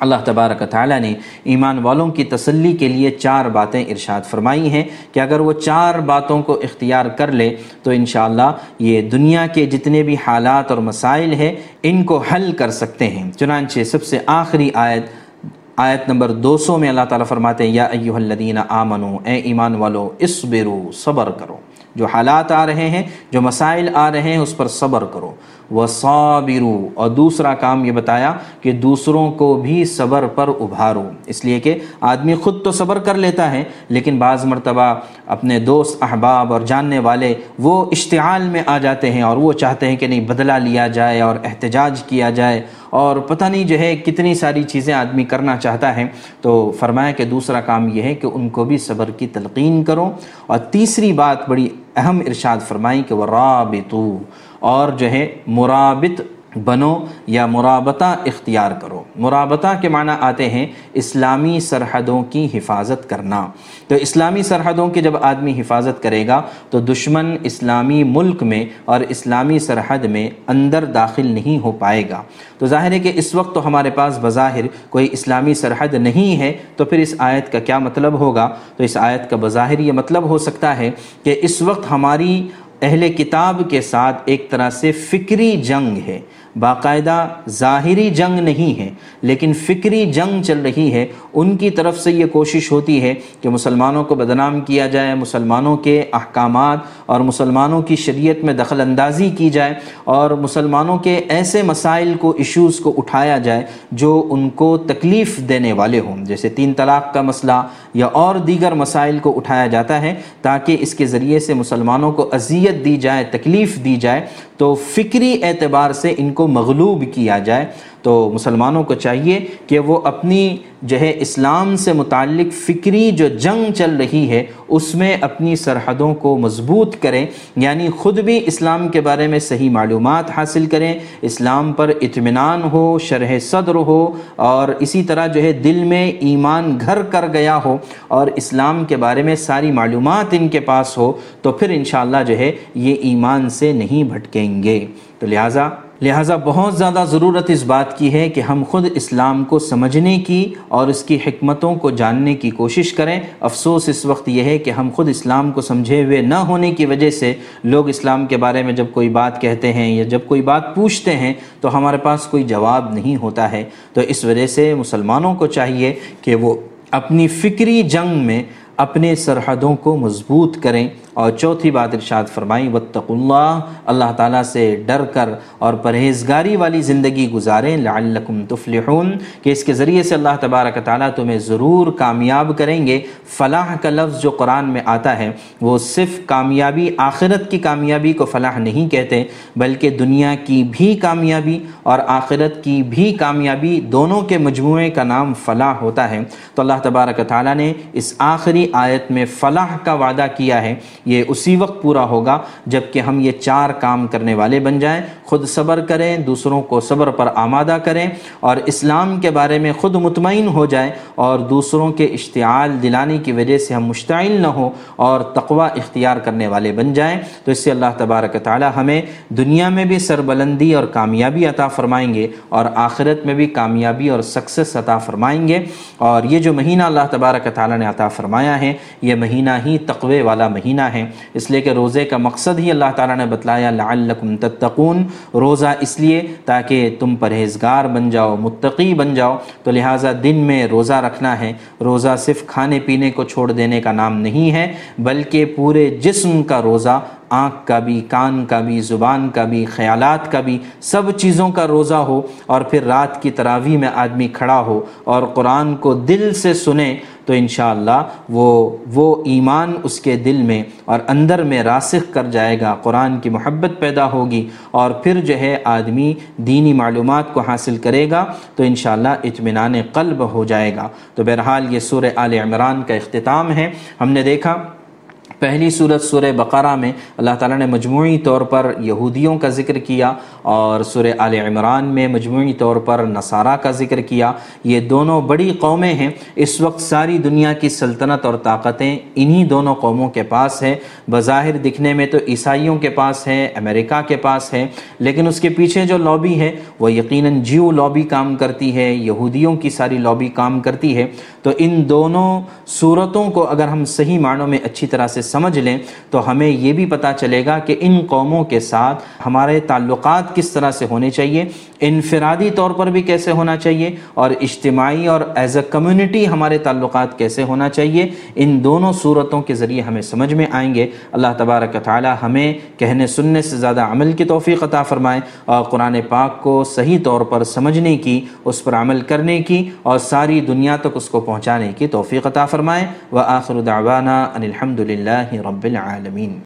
اللہ تبارک تعالیٰ نے ایمان والوں کی تسلی کے لیے چار باتیں ارشاد فرمائی ہیں کہ اگر وہ چار باتوں کو اختیار کر لے تو انشاءاللہ یہ دنیا کے جتنے بھی حالات اور مسائل ہیں، ان کو حل کر سکتے ہیں۔ چنانچہ سب سے آخری آیت آیت نمبر دو سو میں اللہ تعالیٰ فرماتے ہیں، یا ایوہ الذین آمنو اے ایمان والو اسبرو صبر کرو۔ جو حالات آ رہے ہیں، جو مسائل آ رہے ہیں، اس پر صبر کرو۔ وصابرو اور دوسرا کام یہ بتایا کہ دوسروں کو بھی صبر پر ابھارو۔ اس لیے کہ آدمی خود تو صبر کر لیتا ہے، لیکن بعض مرتبہ اپنے دوست، احباب اور جاننے والے وہ اشتعال میں آ جاتے ہیں اور وہ چاہتے ہیں کہ نہیں، بدلہ لیا جائے اور احتجاج کیا جائے۔ اور پتہ نہیں جو ہے کتنی ساری چیزیں آدمی کرنا چاہتا ہے۔ تو فرمایا کہ دوسرا کام یہ ہے کہ ان کو بھی صبر کی تلقین کرو۔ اور تیسری بات بڑی اہم ارشاد فرمائی کہ وہ رابطو اور جو ہے مرابط بنو یا مرابطہ اختیار کرو۔ مرابطہ کے معنی آتے ہیں اسلامی سرحدوں کی حفاظت کرنا۔ تو اسلامی سرحدوں کی جب آدمی حفاظت کرے گا تو دشمن اسلامی ملک میں اور اسلامی سرحد میں اندر داخل نہیں ہو پائے گا۔ تو ظاہر ہے کہ اس وقت تو ہمارے پاس بظاہر کوئی اسلامی سرحد نہیں ہے، تو پھر اس آیت کا کیا مطلب ہوگا؟ تو اس آیت کا بظاہر یہ مطلب ہو سکتا ہے کہ اس وقت ہماری اہل کتاب کے ساتھ ایک طرح سے فکری جنگ ہے۔ باقاعدہ ظاہری جنگ نہیں ہے لیکن فکری جنگ چل رہی ہے ان کی طرف سے یہ کوشش ہوتی ہے کہ مسلمانوں کو بدنام کیا جائے، مسلمانوں کے احکامات اور مسلمانوں کی شریعت میں دخل اندازی کی جائے اور مسلمانوں کے ایسے مسائل کو ایشوز کو اٹھایا جائے جو ان کو تکلیف دینے والے ہوں۔ جیسے تین طلاق کا مسئلہ یا اور دیگر مسائل کو اٹھایا جاتا ہے تاکہ اس کے ذریعے سے مسلمانوں کو اذیت دی جائے، تکلیف دی جائے تو فکری اعتبار سے ان کو مغلوب کیا جائے۔ تو مسلمانوں کو چاہیے کہ وہ اپنی جو ہے اسلام سے متعلق فکری جو جنگ چل رہی ہے، اس میں اپنی سرحدوں کو مضبوط کریں یعنی خود بھی اسلام کے بارے میں صحیح معلومات حاصل کریں، اسلام پر اطمینان ہو، شرح صدر ہو، اور اسی طرح جو ہے دل میں ایمان گھر کر گیا ہو، اور اسلام کے بارے میں ساری معلومات ان کے پاس ہو، تو پھر انشاءاللہ جو ہے یہ ایمان سے نہیں بھٹکیں گے۔ تو لہٰذا لہٰذا بہت زیادہ ضرورت اس بات کی ہے کہ ہم خود اسلام کو سمجھنے کی اور اس کی حکمتوں کو جاننے کی کوشش کریں۔ افسوس اس وقت یہ ہے کہ ہم خود اسلام کو سمجھے ہوئے نہ ہونے کی وجہ سے لوگ اسلام کے بارے میں جب کوئی بات کہتے ہیں یا جب کوئی بات پوچھتے ہیں تو ہمارے پاس کوئی جواب نہیں ہوتا ہے۔ تو اس وجہ سے مسلمانوں کو چاہیے کہ وہ اپنی فکری جنگ میں اپنے سرحدوں کو مضبوط کریں۔ اور چوتھی بات ارشاد فرمائی، واتقوا اللہ اللہ تعالیٰ سے ڈر کر اور پرہیزگاری والی زندگی گزاریں، لعلکم تفلحون، کہ اس کے ذریعے سے اللہ تبارک تعالیٰ تمہیں ضرور کامیاب کریں گے۔ فلاح کا لفظ جو قرآن میں آتا ہے، وہ صرف کامیابی، آخرت کی کامیابی کو فلاح نہیں کہتے، بلکہ دنیا کی بھی کامیابی اور آخرت کی بھی کامیابی دونوں کے مجموعے کا نام فلاح ہوتا ہے۔ تو اللہ تبارک تعالیٰ نے اس آخری آیت میں فلاح کا وعدہ کیا ہے، یہ اسی وقت پورا ہوگا جبکہ ہم یہ چار کام کرنے والے بن جائیں۔ خود صبر کریں، دوسروں کو صبر پر آمادہ کریں اور اسلام کے بارے میں خود مطمئن ہو جائیں اور دوسروں کے اشتعال دلانے کی وجہ سے ہم مشتعل نہ ہوں اور تقوی اختیار کرنے والے بن جائیں۔ تو اس سے اللہ تبارک تعالی ہمیں دنیا میں بھی سربلندی اور کامیابی عطا فرمائیں گے اور آخرت میں بھی کامیابی اور سکسس عطا فرمائیں گے۔ اور یہ جو مہینہ اللہ تبارک تعالیٰ نے عطا فرمایا ہے یہ مہینہ ہی تقوی والا مہینہ ہے۔ اس لیے کہ روزے کا مقصد ہی اللہ تعالیٰ نے بتلایا، لعلکم تتقون۔ روزہ اس لیے تاکہ تم پرہیزگار بن جاؤ، متقی بن جاؤ۔ تو لہٰذا دن میں روزہ رکھنا ہے۔ روزہ صرف کھانے پینے کو چھوڑ دینے کا نام نہیں ہے، بلکہ پورے جسم کا روزہ آنکھ کا بھی، کان کا بھی، زبان کا بھی، خیالات کا بھی، سب چیزوں کا روزہ ہو اور پھر رات کی تراویح میں آدمی کھڑا ہو اور قرآن کو دل سے سنے تو انشاءاللہ وہ وہ ایمان اس کے دل میں اور اندر میں راسخ کر جائے گا، قرآن کی محبت پیدا ہوگی اور پھر جو ہے آدمی دینی معلومات کو حاصل کرے گا تو انشاءاللہ اطمینان قلب ہو جائے گا۔ تو بہرحال یہ سورہ آل عمران کا اختتام ہے۔ ہم نے دیکھا پہلی صورت سورہ بقرہ میں اللہ تعالیٰ نے مجموعی طور پر یہودیوں کا ذکر کیا اور سورہ آل عمران میں مجموعی طور پر نصارہ کا ذکر کیا۔ یہ دونوں بڑی قومیں ہیں۔ اس وقت ساری دنیا کی سلطنت اور طاقتیں انہی دونوں قوموں کے پاس ہے بظاہر دکھنے میں تو عیسائیوں کے پاس ہے امریکہ کے پاس ہے لیکن اس کے پیچھے جو لابی ہے، وہ یقیناً جیو لابی کام کرتی ہے، یہودیوں کی ساری لابی کام کرتی ہے۔ تو ان دونوں صورتوں کو اگر ہم صحیح معنوں میں اچھی طرح سے سمجھ لیں تو ہمیں یہ بھی پتہ چلے گا کہ ان قوموں کے ساتھ ہمارے تعلقات کس طرح سے ہونے چاہیے، انفرادی طور پر بھی کیسے ہونا چاہیے اور اجتماعی اور ایز اے کمیونٹی ہمارے تعلقات کیسے ہونا چاہیے، ان دونوں صورتوں کے ذریعے ہمیں سمجھ میں آئیں گے۔ اللہ تبارک تعالی ہمیں کہنے سننے سے زیادہ عمل کی توفیق عطا فرمائیں اور قرآن پاک کو صحیح طور پر سمجھنے کی، اس پر عمل کرنے کی اور ساری دنیا تک اس کو پہنچانے کی توفیق عطا فرمائیں و آخر دعوانا ان الحمد للہ رب العالمین